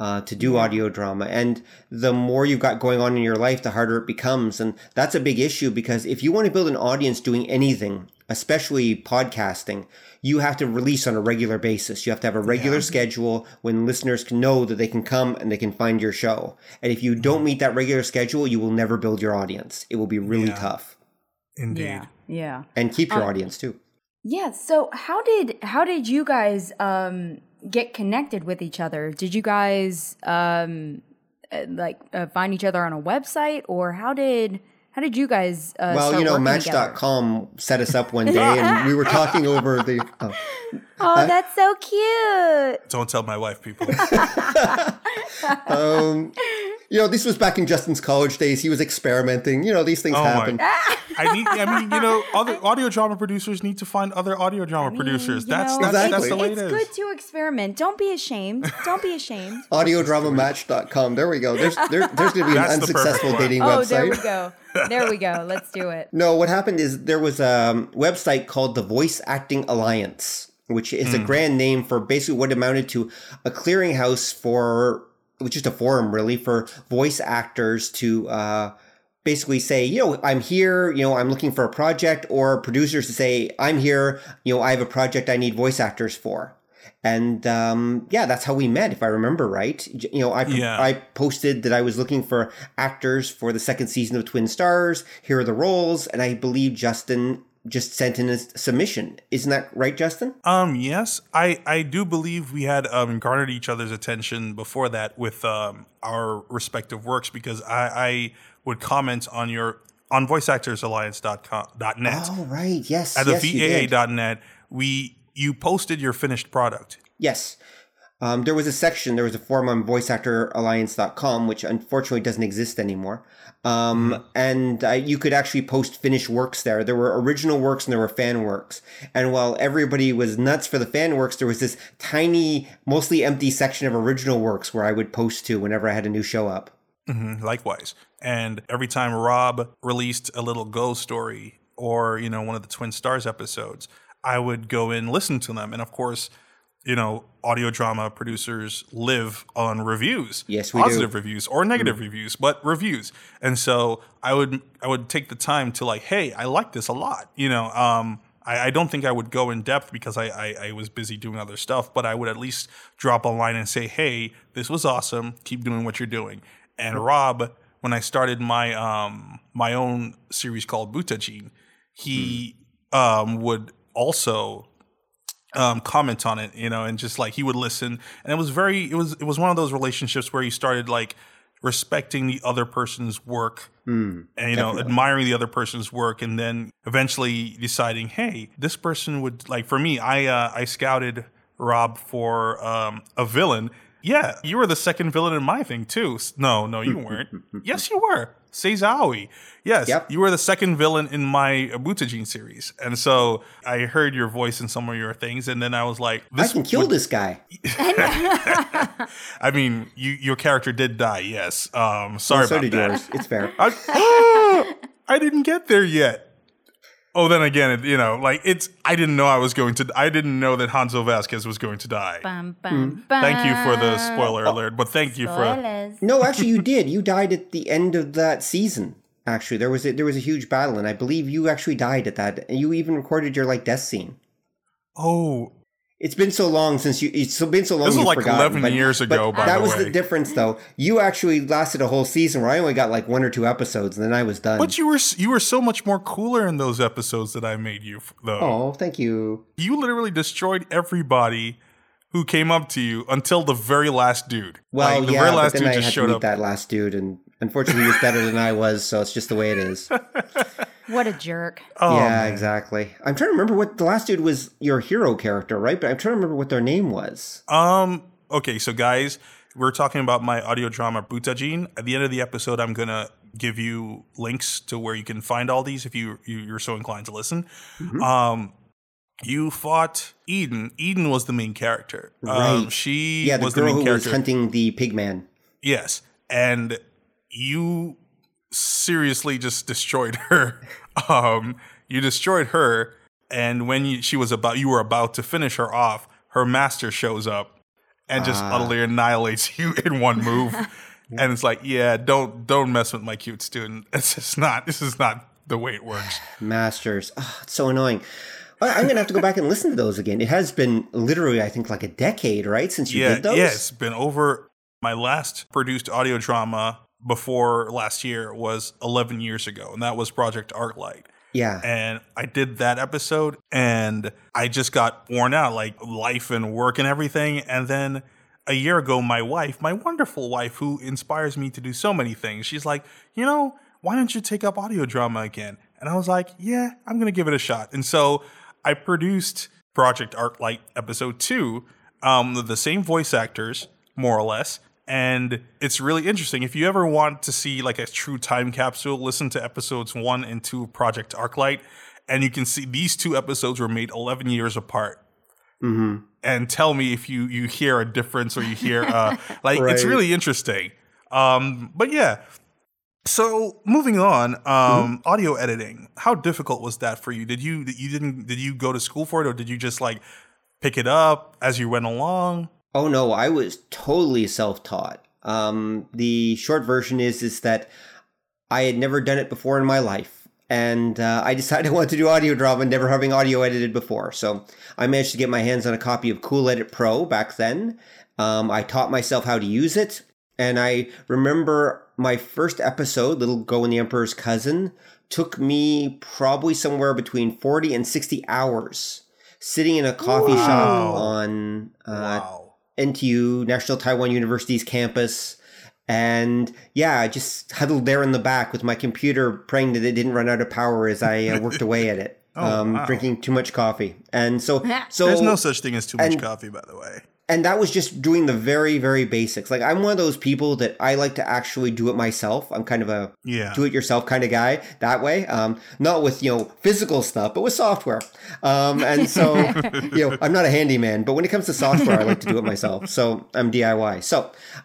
uh, to do audio drama. And the more you've got going on in your life, the harder it becomes. And that's a big issue because if you want to build an audience doing anything, especially podcasting, you have to release on a regular basis. You have to have a regular Yeah. schedule when listeners can know that they can come and they can find your show. And if you don't meet that regular schedule, you will never build your audience. It will be really Yeah. tough. Indeed. Yeah. Yeah. And keep your Um, audience too. Yeah. So how did how did you guys um get connected with each other? Did you guys um uh, like uh, find each other on a website or how did how did you guys uh, well, you know? Match.com set us up one day and we were talking over the. Oh. Oh, that's so cute. Don't tell my wife, people. um, you know, this was back in Justin's college days. He was experimenting. You know, these things Oh happen. I need. I mean, you know, other audio drama producers need to find other audio drama producers. That's know, that's, that's it's, the way it's it is. good to experiment. Don't be ashamed. Don't be ashamed. Audiodramamatch.com. There we go. There's there, there's going to be an That's the perfect unsuccessful one. dating oh, website. there we go. There we go. Let's do it. No, what happened is there was a website called the Voice Acting Alliance, which is a grand name for basically what amounted to a clearinghouse for, which is a forum really for voice actors to uh, basically say, you know, I'm here, you know, I'm looking for a project, or producers to say, I'm here, you know, I have a project I need voice actors for. And um, yeah, that's how we met, if I remember right. You know, I Yeah. I posted that I was looking for actors for the second season of Twin Stars. Here are the roles, and I believe Justin just sent in a submission. Isn't that right, Justin? Um, yes, I I do believe we had um garnered each other's attention before that with um our respective works because I I would comment on your on voiceactorsalliance.com dot net Oh, right. Yes. at the yes. VAA.net. We you posted your finished product. Yes. Um, there was a section, there was a forum on voiceactoralliance.com, which unfortunately doesn't exist anymore. Um, and uh, you could actually post finished works there. There were original works and there were fan works. And while everybody was nuts for the fan works, there was this tiny, mostly empty section of original works where I would post to whenever I had a new show up. hmm likewise. And every time Rob released a little Gou story or, you know, one of the Twin Stars episodes, I would go in, listen to them. And of course, you know, audio drama producers live on reviews. Yes, we do. Positive reviews or negative reviews, but reviews. And so I would I would take the time to like, hey, I like this a lot. You know, um, I, I don't think I would go in depth because I, I, I was busy doing other stuff, but I would at least drop a line and say, hey, this was awesome. Keep doing what you're doing. And Rob, when I started my um my own series called Butajin, he um would also um, comment on it, you know, and just like he would listen, and it was very, it was, it was one of those relationships where you started like respecting the other person's work, Mm, and you know, admiring the other person's work, and then eventually deciding, hey, this person would like. For me, I uh, I scouted Rob for um, a villain. Yeah, you were the second villain in my thing too. No, no, you weren't. yes, you were. Seizawi. Yes, you were the second villain in my Butajin series. And so I heard your voice in some of your things, and then I was like, I can kill this guy. I mean, you, your character did die, yes. Um, sorry Well, so about did that. yours. It's fair. I, I didn't get there yet. Oh, then again, it, you know, like it's. I didn't know I was going to. I didn't know that Hanzo Vasquez was going to die. Bum, bum, hmm. Thank you for the spoiler oh. alert, but thank you for. No, actually, you did. You died at the end of that season. Actually, there was a, there was a huge battle, and I believe you actually died at that. And you even recorded your like death scene. Oh, it's been so long since you. It's been so long. This was like forgotten, 11 but- years but ago, by that was way. the difference, though. You actually lasted a whole season, where I only got like one or two episodes, and then I was done. But you were you were so much more cooler in those episodes that I made you though. Oh, thank you. You literally destroyed everybody who came up to you until the very last dude. Well, like, the yeah, very but last dude I just showed meet up. that last dude, and unfortunately, he was better than I was. So it's just the way it is. What a jerk. Oh, yeah, exactly. I'm trying to remember what the last dude was. Your hero character, right? But I'm trying to remember what their name was. Um. Okay, so guys, we're talking about my audio drama Butajin. At the end of the episode, I'm gonna give you links to where you can find all these if you, you you're so inclined to listen. Mm-hmm. Um. You fought Eden. Eden was the main character. Um, Right. she yeah, the was girl the main who character. was hunting the pigman. Yes, and you seriously just destroyed her. um, you destroyed her, and when you, she was about you were about to finish her off, her master shows up and just Ah. utterly annihilates you in one move. and it's like, yeah, don't don't mess with my cute student. It's just not. This is not the way it works. Masters. Oh, it's so annoying. I'm gonna have to go back and listen to those again. It has been literally, I think, like a decade, right, since you yeah, did those. yeah, it's been over. My last produced audio drama before last year was 11 years ago, and that was Project Arclight. Yeah. And I did that episode, and I just got worn out, like life and work and everything. And then a year ago, my wife, my wonderful wife, who inspires me to do so many things, she's like, you know, why don't you take up audio drama again? And I was like, yeah, I'm going to give it a shot. And so I produced Project Arclight episode two, um, the same voice actors, more or less. And it's really interesting. If you ever want to see like a true time capsule, listen to episodes one and two of Project Arclight. And you can see these two episodes were made 11 years apart. Mm-hmm. And tell me if you you hear a difference or you hear uh like it's really interesting. Um but yeah. So moving on, um audio editing. How difficult was that for you? Did you you didn't did you go to school for it or did you just like pick it up as you went along? Oh no, I was totally self-taught. Um, the short version is is that I had never done it before in my life, and uh, I decided I wanted to do audio drama, never having audio edited before. So I managed to get my hands on a copy of Cool Edit Pro back then. Um, I taught myself how to use it, and I remember my first episode, "Little Gou and the Emperor's Cousin," took me probably somewhere between forty and sixty hours sitting in a coffee shop on uh, NTU, National Taiwan University's campus. And yeah, I just huddled there in the back with my computer, praying that it didn't run out of power as I uh, worked away at it, Oh, um, wow. drinking too much coffee. And so, so There's no such thing as too much and- coffee, by the way. And that was just doing the very very basics. Like i'm one of those people that i like to actually do it myself. I'm kind of a Yeah. do it yourself kind of guy that way. Um not with you know physical stuff but with software. Um and so you know i'm not a handyman but when it comes to software i like to do it myself. So i'm diy so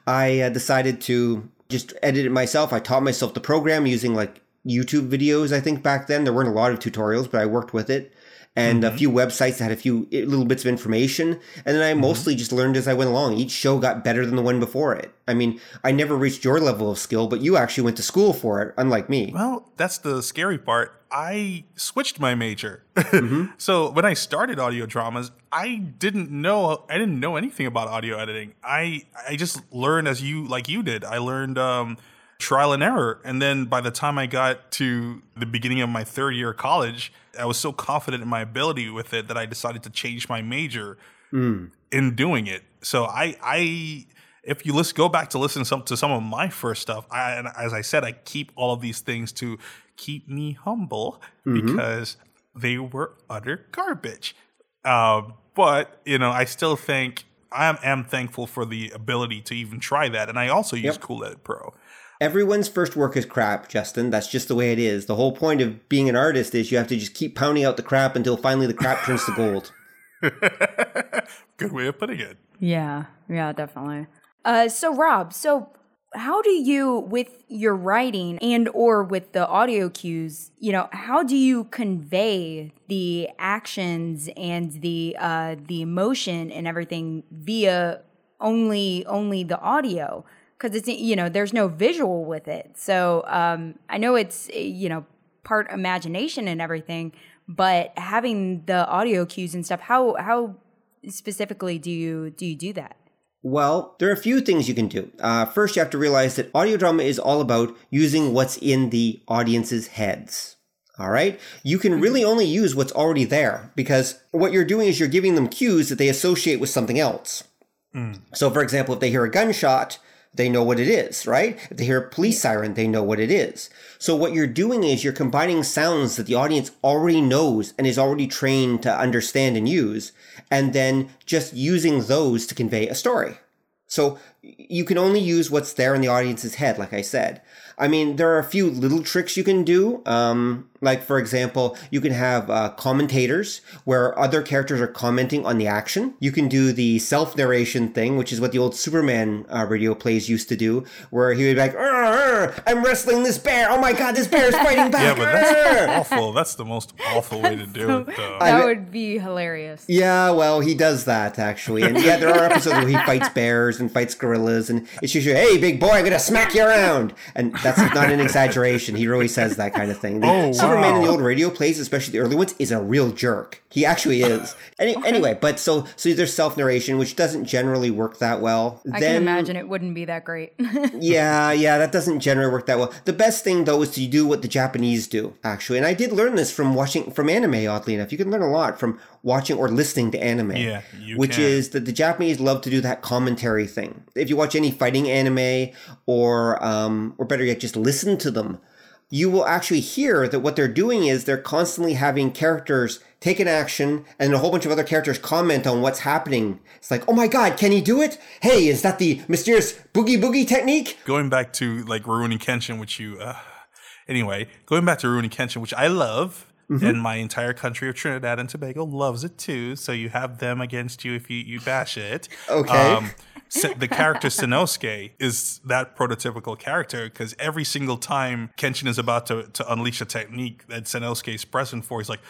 i uh, decided to just edit it myself. I taught myself the program using like youtube videos i think back then. There weren't a lot of tutorials but i worked with it and a few websites that had a few little bits of information. And then I mostly just learned as I went along. Each show got better than the one before it. I mean, I never reached your level of skill, but you actually went to school for it, unlike me. Well, that's the scary part. I switched my major. Mm-hmm. so when I started audio dramas, I didn't know I didn't know anything about audio editing. I I just learned as you like you did. I learned um, trial and error, and then by the time I got to the beginning of my third year of college, I was so confident in my ability with it that I decided to change my major Mm. in doing it. So I I if you listen go back to listen some to some of my first stuff, I, and as I said, I keep all of these things to keep me humble Mhm. because they were utter garbage. Uh, but you know, I still think I am, am thankful for the ability to even try that, and I also use Yep. Cool Edit Pro. Everyone's first work is crap, Justin. That's just the way it is. The whole point of being an artist is you have to just keep pounding out the crap until finally the crap turns to gold. Good way of putting it. Yeah, yeah, definitely. Uh, so Rob, so how do you, with your writing and or with the audio cues, you know, how do you convey the actions and the uh, the emotion and everything via only only the audio? Because it's you know, there's no visual with it. So um, I know it's you know part imagination and everything, but having the audio cues and stuff, how how specifically do you do you do that? Well, there are a few things you can do. Uh, first, you have to realize that audio drama is all about using what's in the audience's heads. All right? You can really only use what's already there because what you're doing is you're giving them cues that they associate with something else. So, for example, if they hear a gunshot, they know what it is, right? If they hear a police siren, they know what it is. So, what you're doing is you're combining sounds that the audience already knows and is already trained to understand and use, and then just using those to convey a story. So, you can only use what's there in the audience's head, like I said. I mean, there are a few little tricks you can do. Um, like, for example, you can have uh, commentators where other characters are commenting on the action. You can do the self narration thing, which is what the old Superman uh, radio plays used to do, where he would be like, "Arr, arr, I'm wrestling this bear. Oh my God, this bear is fighting back. Yeah, but that's awful. That's the most awful way to do it, though. That would be hilarious. Yeah, well, he does that actually, and yeah, there are episodes where he fights bears and fights gorillas, and it's usually, "Hey, big boy, I'm gonna smack you around," and that's not an exaggeration. He really says that kind of thing. The Oh, Superman in the old radio plays, especially the early ones, is a real jerk. He actually is. Any, Anyway, but so so there's self narration, which doesn't generally work that well. I then, can imagine it wouldn't be that great. yeah, yeah, that doesn't generally work that well. The best thing though is to do what the Japanese do, actually. And I did learn this from watching from anime, oddly enough. You can learn a lot from watching or listening to anime. Yeah, you which can. is that the Japanese love to do that commentary thing. If you watch any fighting anime or um or better yet, just listen to them, you will actually hear that what they're doing is they're constantly having characters take an action and a whole bunch of other characters comment on what's happening. It's like, oh my god, can he do it? Hey, is that the mysterious boogie boogie technique? Going back to like Rurouni Kenshin, which you, uh, anyway, going back to Rurouni Kenshin, which I love, Mm-hmm. and my entire country of Trinidad and Tobago loves it too. So you have them against you if you, you bash it. Um, Okay. Sa- the character Sanosuke is that prototypical character because every single time Kenshin is about to, to unleash a technique that Sanosuke is present for, he's like,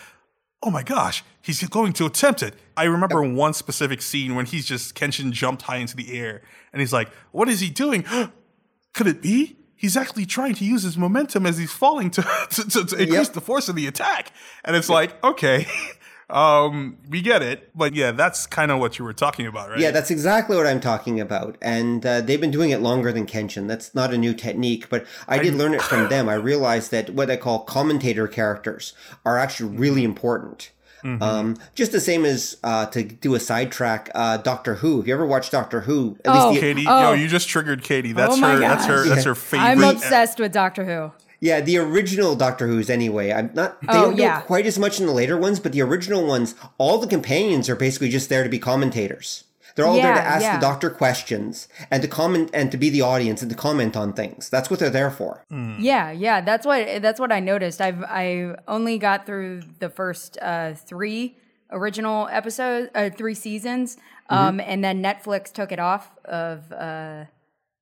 oh my gosh, he's going to attempt it. I remember one specific scene when he's just, Kenshin jumped high into the air and he's like, what is he doing? Could it be? He's actually trying to use his momentum as he's falling to, to, to, to increase the force of the attack. And it's like, okay, um, we get it. But yeah, that's kind of what you were talking about, right? Yeah, that's exactly what I'm talking about. And uh, they've been doing it longer than Kenshin. That's not a new technique, but I did learn it from them. I realized that what I call commentator characters are actually really important. Mm-hmm. Um, just the same as uh, to do a sidetrack, uh, Doctor Who. If you ever watched Doctor Who, at Oh. least the, Katie, Oh. yo, you just triggered Katie. That's Oh my her. That's her. gosh. That's her favorite. I'm obsessed with Doctor Who. Yeah, the original Doctor Who's anyway. I'm not. They Oh, don't do yeah. it quite as much in the later ones, but the original ones, all the companions are basically just there to be commentators. They're all there to ask yeah. the Doctor questions and to comment and to be the audience and to comment on things. That's what they're there for. Yeah, yeah, that's what that's what I noticed. I've I only got through the first uh, three original episodes, uh, three seasons, um, and then Netflix took it off of, uh,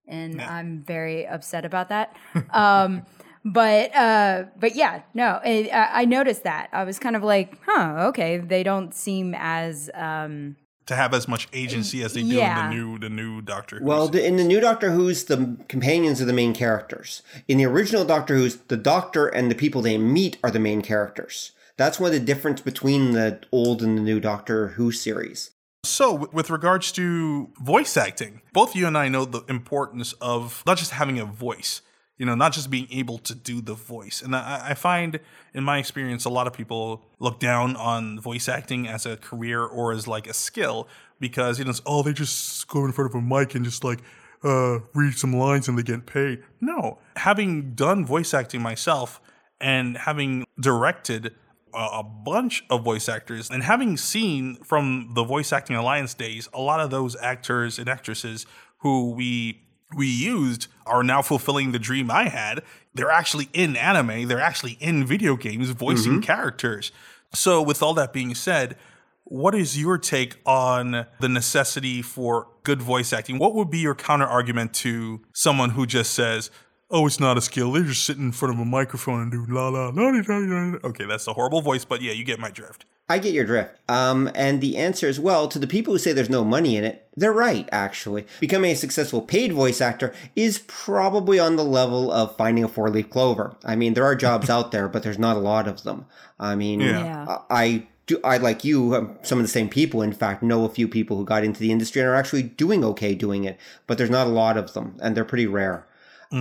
and I'm very upset about that. um, but uh, but yeah, no, I, I I noticed that. I was kind of like, huh, okay, they don't seem as um, to have as much agency as they do Yeah. in the new the new Doctor. Who Well, the, in the new Doctor Who's, the companions are the main characters. In the original Doctor Who's, the Doctor and the people they meet are the main characters. That's one of the difference between the old and the new Doctor Who series. So, with regards to voice acting, both you and I know the importance of not just having a voice, you know, not just being able to do the voice. And I, I find, in my experience, a lot of people look down on voice acting as a career or as like a skill because, you know, it's, oh, they just go in front of a mic and just like, uh, read some lines and they get paid. No, having done voice acting myself and having directed a a bunch of voice actors and having seen from the voice acting alliance days a lot of those actors and actresses who we we used are now fulfilling the dream I had. They're actually in anime, they're actually in video games voicing mm-hmm. characters. So with all that being said, what is your take on the necessity for good voice acting? What would be your counter argument to someone who just says, "Oh, it's not a skill. They're just sit in front of a microphone and do la la la la la." la." Okay, that's a horrible voice, but yeah, you get my drift. I get your drift. Um, and the answer is well, to the people who say there's no money in it, they're right, actually. Becoming a successful paid voice actor is probably on the level of finding a four leaf clover. I mean, there are jobs out there, but there's not a lot of them. I mean, Yeah. Yeah. I do, I like you, um, some of the same people, in fact, know a few people who got into the industry and are actually doing okay doing it, but there's not a lot of them, and they're pretty rare.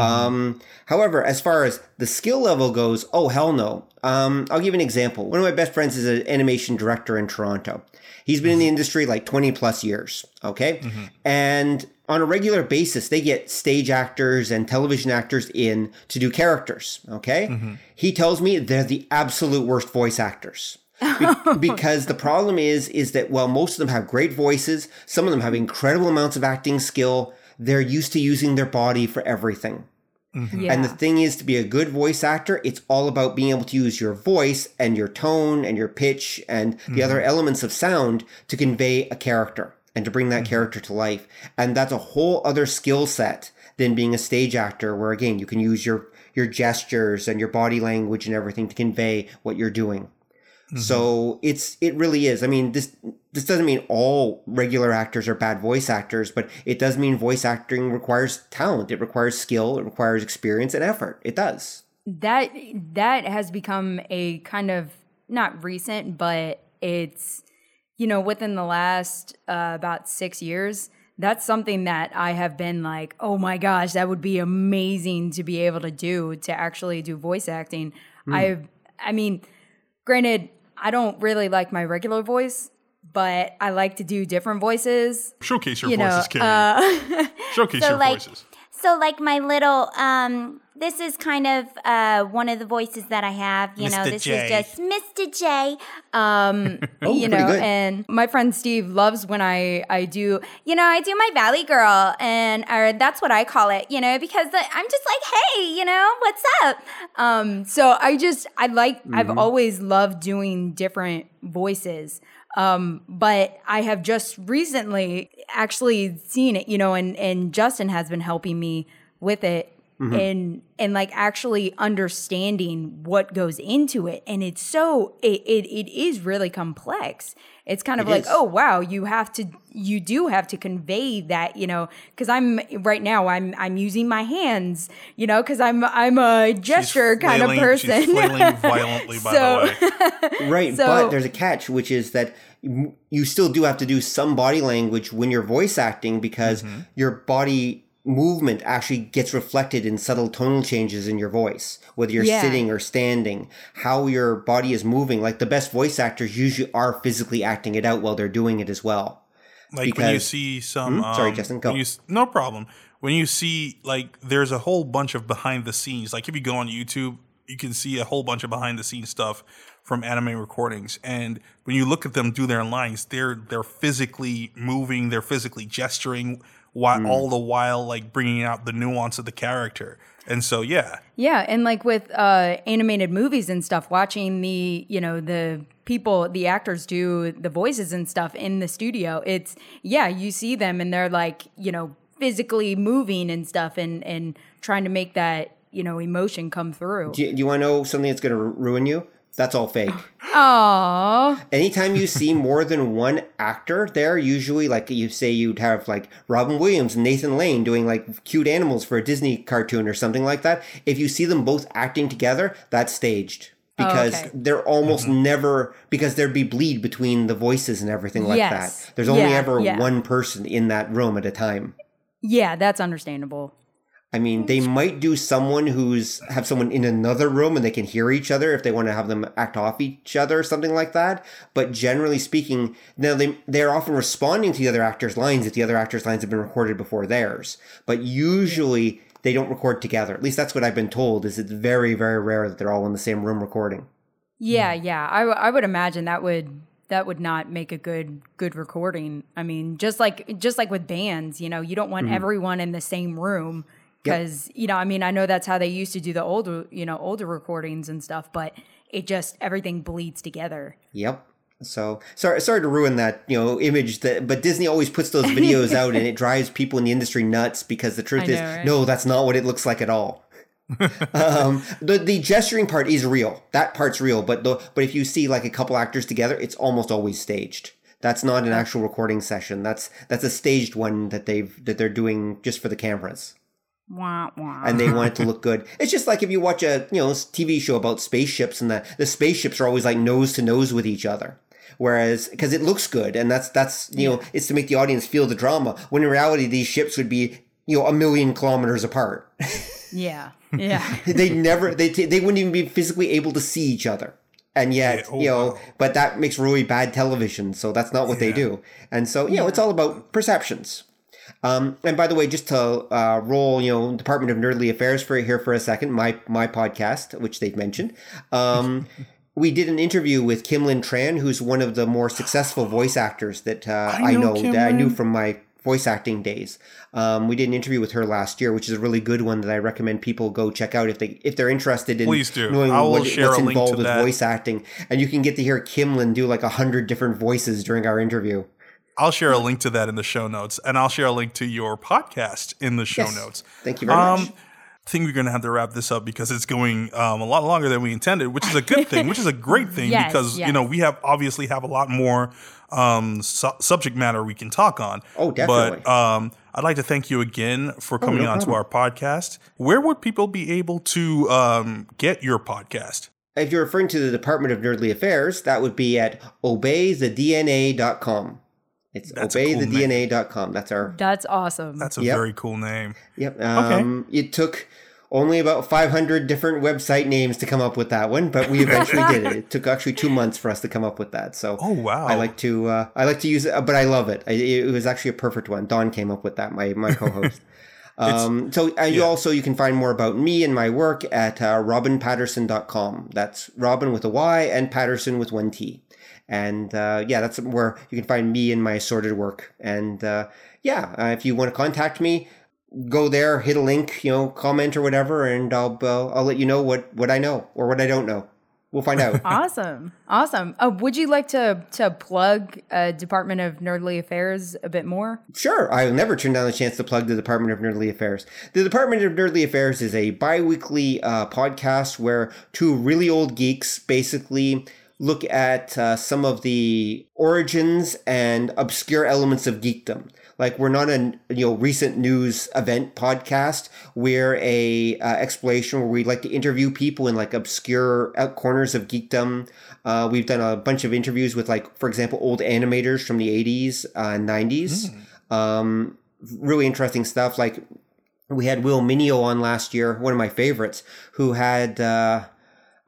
Um, however, as far as the skill level goes, oh hell no. Um, I'll give you an example. One of my best friends is an animation director in Toronto. He's been in the industry like 20 plus years. Okay. And on a regular basis, they get stage actors and television actors in to do characters. Okay. He tells me they're the absolute worst voice actors. Be- because the problem is is that while most of them have great voices, some of them have incredible amounts of acting skill, they're used to using their body for everything. Mm-hmm. Yeah. And the thing is, to be a good voice actor, it's all about being able to use your voice and your tone and your pitch and the other mm-hmm. elements of sound to convey a character and to bring that mm-hmm. character to life. And that's a whole other skill set than being a stage actor, where again, you can use your, your gestures and your body language and everything to convey what you're doing. So it's it really is. I mean, this this doesn't mean all regular actors are bad voice actors, but it does mean voice acting requires talent. It requires skill. It requires experience and effort. It does. that that has become a kind of not recent, but it's you know within the last uh, about six years. That's something that I have been like, oh my gosh, that would be amazing to be able to do to actually do voice acting. I, I mean, granted, I don't really like my regular voice, but I like to do different voices. Showcase your You know, voices, Katie. uh, Showcase So, your like- voices. So, like my little, um, this is kind of uh, one of the voices that I have. You know, this J. is just Mr. J. um Oh, you know good. and my friend steve loves when i i do You know, I do my Valley Girl, and or that's what I call it. You know, because I'm just like, hey, you know, what's up? um so i just i like Mm-hmm. i've always loved doing different voices um but i have just recently actually seen it you know and and justin has been helping me with it Mm-hmm. and and like actually understanding what goes into it and it's so it it, it is really complex it's kind of It like is. oh wow you have to you do have to convey that you know because i'm right now i'm i'm using my hands you know because i'm i'm a gesture kind of person She's flailing violently, by So- the way. Right, So- but there's a catch, which is that m- you still do have to do some body language when you're voice acting because your body movement actually gets reflected in subtle tonal changes in your voice, whether you're Yeah. sitting or standing, how your body is moving. Like the best voice actors usually are physically acting it out while they're doing it as well. Like when you see some. Hmm? Sorry, um, Justin, go. when you no problem. When you see like there's a whole bunch of behind the scenes. Like if you go on YouTube, you can see a whole bunch of behind the scenes stuff from anime recordings. And when you look at them do their lines, they're they're physically moving, they're physically gesturing, while Hmm. all the while like bringing out the nuance of the character. And so yeah, Yeah, and like with uh, animated movies and stuff, watching the you know the people, the actors do the voices and stuff in the studio. It's yeah, you see them and they're like you know physically moving and stuff, and and trying to make that you know emotion come through. Do you, do you want to know something that's going to ruin you? That's all fake. Aww, Anytime you see more than one actor there, usually like you say you'd have like Robin Williams and Nathan Lane doing like cute animals for a Disney cartoon or something like that. If you see them both acting together, that's staged. Oh, because okay. they're almost mm-hmm. never because there'd be bleed between the voices and everything like Yes. that. There's only Yeah, ever yeah. one person in that room at a time. yeah, that's understandable. I mean, they might do someone who's have someone in another room and they can hear each other if they want to have them act off each other or something like that. But generally speaking, now they they're often responding to the other actor's lines if the other actor's lines have been recorded before theirs. But usually they don't record together. At least that's what I've been told. Is it's very very rare that they're all in the same room recording. Yeah, hmm. yeah. I, w- I would imagine that would that would not make a good good recording. I mean, just like just like with bands, you know, you don't want mm-hmm. everyone in the same room because you know, I mean, I know that's how they used to do the older, you know, older recordings and stuff, but it just everything bleeds together. Yep. So sorry, sorry to ruin that you know image that, but Disney always puts those videos out and it drives people in the industry nuts because the truth I is, right? no, that's not what it looks like at all. um, the the gesturing part is real. That part's real, but the but if you see like a couple actors together, it's almost always staged. That's not an actual recording session. That's that's a staged one that they've that they're doing just for the cameras Wah, wah. and they want it to look good. It's just like if you watch a you know TV show about spaceships and the the spaceships are always like nose to nose with each other. Whereas, because it looks good, and that's that's you know, it's to make the audience feel the drama. When in reality, these ships would be you know a million kilometers apart. yeah, yeah. they never they t- they wouldn't even be physically able to see each other. And yet, Yeah, oh, you know, wow. but that makes really bad television. So that's not what they do. And so, you know, it's all about perceptions. Um, and by the way, just to uh, roll, you know, Department of Nerdly Affairs for here for a second, my my podcast, which they've mentioned. Um, we did an interview with Kimlinh Tran, who's one of the more successful voice actors that uh, I I know know, that I knew from my voice acting days. Um, we did an interview with her last year, which is a really good one that I recommend people go check out if they if they're interested in Please do. knowing what, share what's involved with that. voice acting. And you can get to hear Kimlinh do like a hundred different voices during our interview. I'll share a link to that in the show notes, and I'll share a link to your podcast in the show Yes. notes. Thank you very much. I think we're going to have to wrap this up because it's going um, a lot longer than we intended, which is a good thing, which is a great thing Yes, because you know we have obviously have a lot more um, su- subject matter we can talk on. Oh, definitely. But um, I'd like to thank you again for Oh, coming no on to our podcast. Where would people be able to um, get your podcast? If you're referring to the Department of Nerdly Affairs, that would be at obeythedna.com. It's That's a cool name. obeythedna.com. That's our That's awesome. That's a Yep. very cool name. Yep. Um, It took only about 500 different website names to come up with that one, but we eventually did it. It took actually two months for us to come up with that. So Oh wow! I like to uh, I like to use it, but I love it. I, it was actually a perfect one. Don came up with that. My my co-host. Um, so uh, you also you can find more about me and my work at uh, robinpatterson.com. That's Robin with a Y and Patterson with one T. And uh, yeah, that's where you can find me and my assorted work. And uh, yeah, uh, if you want to contact me, go there, hit a link, you know, comment or whatever, and I'll uh, I'll let you know what what I know or what I don't know. We'll find out. awesome. Awesome. Oh, would you like to to plug uh, Department of Nerdly Affairs a bit more? Sure, I'll never turn down the chance to plug the Department of Nerdly Affairs. The Department of Nerdly Affairs is a biweekly uh, podcast where two really old geeks basically look at uh, some of the origins and obscure elements of geekdom. Like we're not a you know recent news event podcast. We're a uh, exploration where we like to interview people in like obscure corners of geekdom. Uh, we've done a bunch of interviews with like, for example, old animators from the '80s, uh, '90s. Um, really interesting stuff. Like we had Will Meugniot on last year, one of my favorites, who had, uh,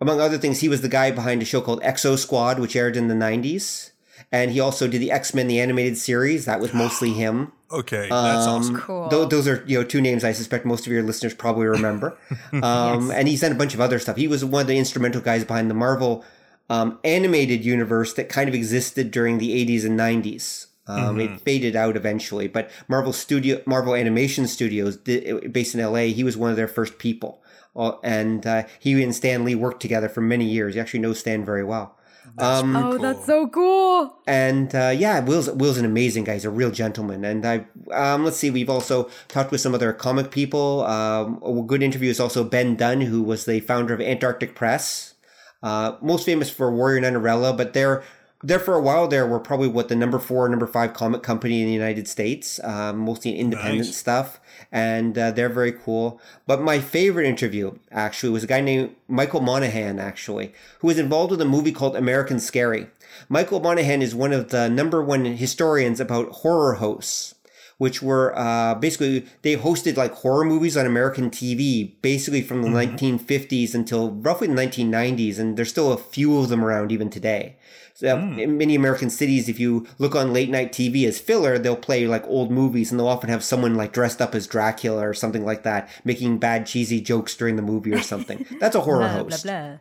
among other things, he was the guy behind a show called Exo Squad, which aired in the '90s, and he also did the X Men the animated series. That was mostly him. Okay, that's Um, awesome. Cool. tho- those are you know two names I suspect most of your listeners probably remember. Um, And he's done a bunch of other stuff. He was one of the instrumental guys behind the Marvel um, animated universe that kind of existed during the 80s and 90s. Um, It faded out eventually, but Marvel Studio, Marvel Animation Studios, di- based in LA, he was one of their first people, and uh, he and Stan Lee worked together for many years. He actually knows Stan very well. Um, Oh, that's so cool. and uh, yeah, Will's Will's an amazing guy. He's a real gentleman. And I um, let's see, we've also talked with some other comic people. Um, a good interview is also Ben Dunn, who was the founder of Antarctic Press, uh, most famous for Warrior Nun Areala, but they're there for a while. There were probably what the number four, number five comic company in the United States, um, mostly independent Nice. stuff, and uh, they're very cool. But my favorite interview actually was a guy named Michael Monahan, actually, who was involved with a movie called American Scary. Michael Monahan is one of the number one historians about horror hosts, which were uh, basically they hosted like horror movies on American TV, basically from the 1950s until roughly the 1990s, and there's still a few of them around even today. So in many American cities, if you look on late night TV as filler, they'll play like old movies, and they'll often have someone like dressed up as Dracula or something like that, making bad cheesy jokes during the movie or something. That's a horror Blah, blah, host blah.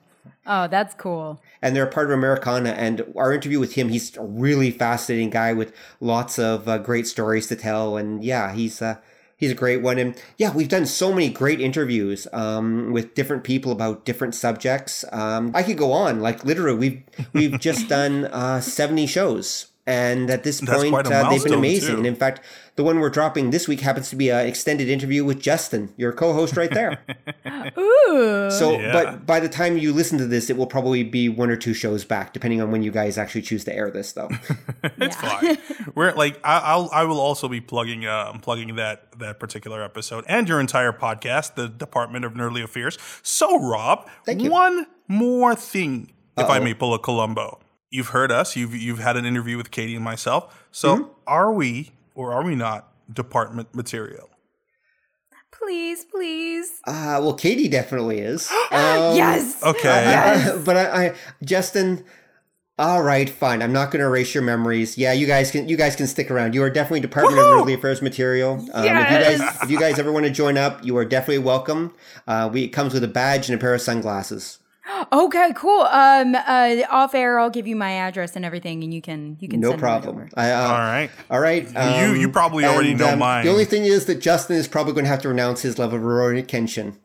Oh, that's cool. and they're part of Americana. And our interview with him, he's a really fascinating guy with lots of uh, great stories to tell. And yeah, he's uh, he's a great one. And yeah, we've done so many great interviews um, with different people about different subjects. Um, I could go on, like literally, we've we've just done uh, seventy shows. And at this That's point, uh, they've been amazing. too. And in fact, the one we're dropping this week happens to be an extended interview with Justin, your co-host right there. Ooh. So, Yeah. but by the time you listen to this, it will probably be one or two shows back, depending on when you guys actually choose to air this, though. it's fine. We're like I, I'll I will also be plugging um plugging that that particular episode and your entire podcast, the Department of Nerdly Affairs. So Rob, Thank you. one more thing, if I may pull a Columbo. You've heard us. You've you've had an interview with Katie and myself. So Mm-hmm. are we or are we not department material? please, please. Uh, well, Katie definitely is. Um, yes. Okay. uh, but I, I, Justin. All right, fine. I'm not going to erase your memories. Yeah, you guys can. You guys can stick around. You are definitely Department of Nerdly Affairs material. Um, If you Yes! guys, if you guys ever want to join up, you are definitely welcome. Uh, we it comes with a badge and a pair of sunglasses. Okay, cool. Um, uh, off air, I'll give you my address and everything, and you can you can. No send problem. I, uh, All right. All right. You- you probably already and, know mine. The only thing is that Justin is probably going to have to renounce his love of Rurouni Kenshin.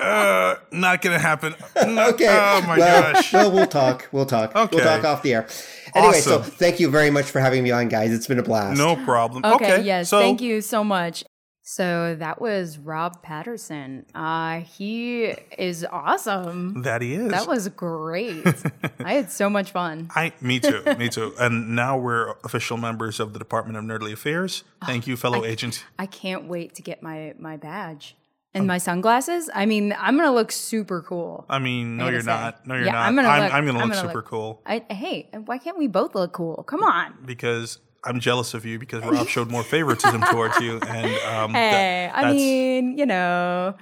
Uh, not gonna happen. okay. Oh my well, gosh. Well, we'll talk. We'll talk. Okay. We'll talk off the air. Anyway, so thank you very much for having me on, guys. It's been a blast. No problem. Okay, Okay. yes, so thank you so much. So that was Rob Paterson. Uh, he is awesome. That he is. That was great. I had so much fun. I, me too, me too. And now we're official members of the Department of Nerdly Affairs. Thank you, fellow I- agent. I can't wait to get my my badge and my sunglasses. I mean, I'm gonna look super cool. I mean, no, I you're say. not. No, you're Yeah, not. I'm gonna I'm, look- I'm gonna I'm look gonna super look- cool I, hey, why can't we both look cool? Come on. because I'm jealous of you because Rob showed more favoritism towards you, and um, that- Hey, I mean, you know,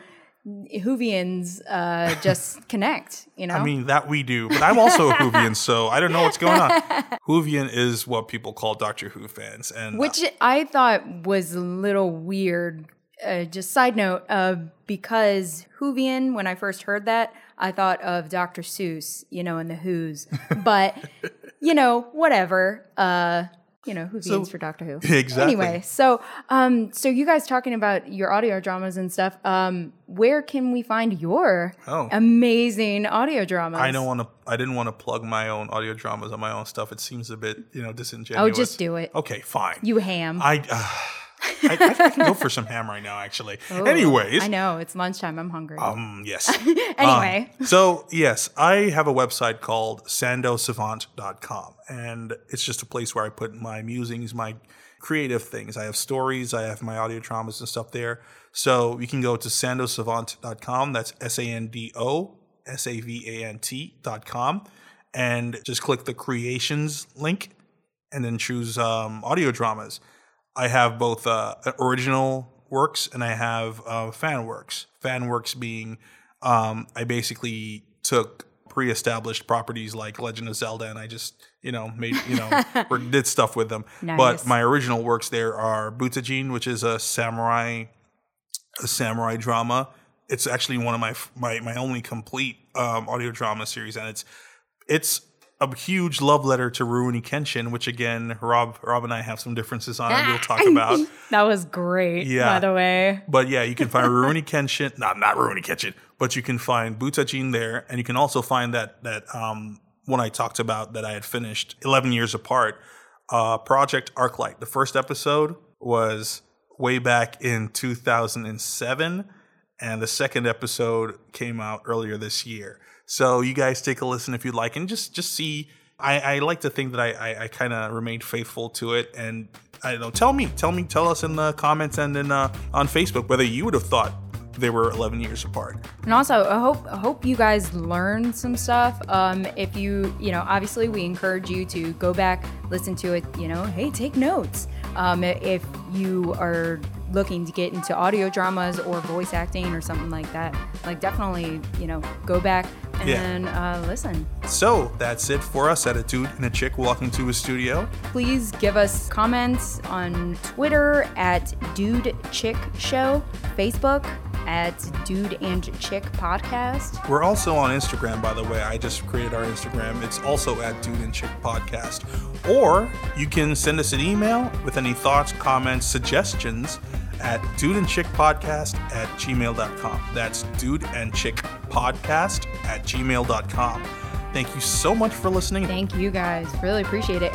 Whovians uh, just connect. You know. I mean, that we do, but I'm also a Whovian, so I don't know what's going on. Whovian is what people call Doctor Who fans, and Which I thought was a little weird. Uh, just side note, uh, because Whovian, when I first heard that, I thought of Dr. Seuss, you know, in the Who's. But, you know, whatever. You know, Whovians So- for Doctor Who. Exactly. Anyway, so um, so you guys talking about your audio dramas and stuff. Um, where can we find your Oh. amazing audio dramas? I don't want to. I didn't want to plug my own audio dramas on my own stuff. It seems a bit, you know, disingenuous. Oh, just do it. Okay, fine. You ham. I, uh, I, I can go for some ham right now, actually. Oh, Anyways, I know it's lunchtime. I'm hungry. Um, yes. Anyway. Um, so, yes, I have a website called sandosavant.com, and it's just a place where I put my musings, my creative things. I have stories, I have my audio dramas and stuff there. So, you can go to sandosavant.com. That's S A N D O S A V A N T.com, and just click the creations link and then choose um, audio dramas. I have both uh, original works and I have uh, fan works. Fan works being um, I basically took pre-established properties like Legend of Zelda and I just you know made you know did stuff with them. Nice. But my original works there are Butajin, which is a samurai a samurai drama. It's actually one of my my my only complete um, audio drama series, and it's it's a huge love letter to Rurouni Kenshin, which again, Rob Rob and I have some differences on, we'll talk about. that was great. Yeah. By the way. But yeah, you can find Rurouni Kenshin, not not Rurouni Kenshin, but you can find Butajin there, and you can also find that that um, one I talked about that I had finished eleven years apart, uh, Project Arclight. The first episode was way back in two thousand and seven, and the second episode came out earlier this year. So you guys take a listen if you'd like, and just just see. I, I like to think that I I, I kind of remained faithful to it, and I don't know. Tell me, tell me, tell us in the comments and in uh, on Facebook whether you would have thought they were 11 years apart. And also, I hope I hope you guys learned some stuff. Um, if you, you know, obviously we encourage you to go back, listen to it. You know, hey, take notes. Um, if you are looking to get into audio dramas or voice acting or something like that, like definitely, you know, go back and uh, listen. So that's it for us at a dude and a chick walking to a studio. Please give us comments on Twitter at Dude Chick Show, Facebook at Dude and Chick Podcast. We're also on Instagram, by the way. I just created our Instagram. It's also at Dude and Chick Podcast. Or you can send us an email with any thoughts, comments, suggestions at dude and chick podcast at gmail.com. That's dude and chick podcast at gmail.com. Thank you so much for listening. Thank you guys. Really appreciate it.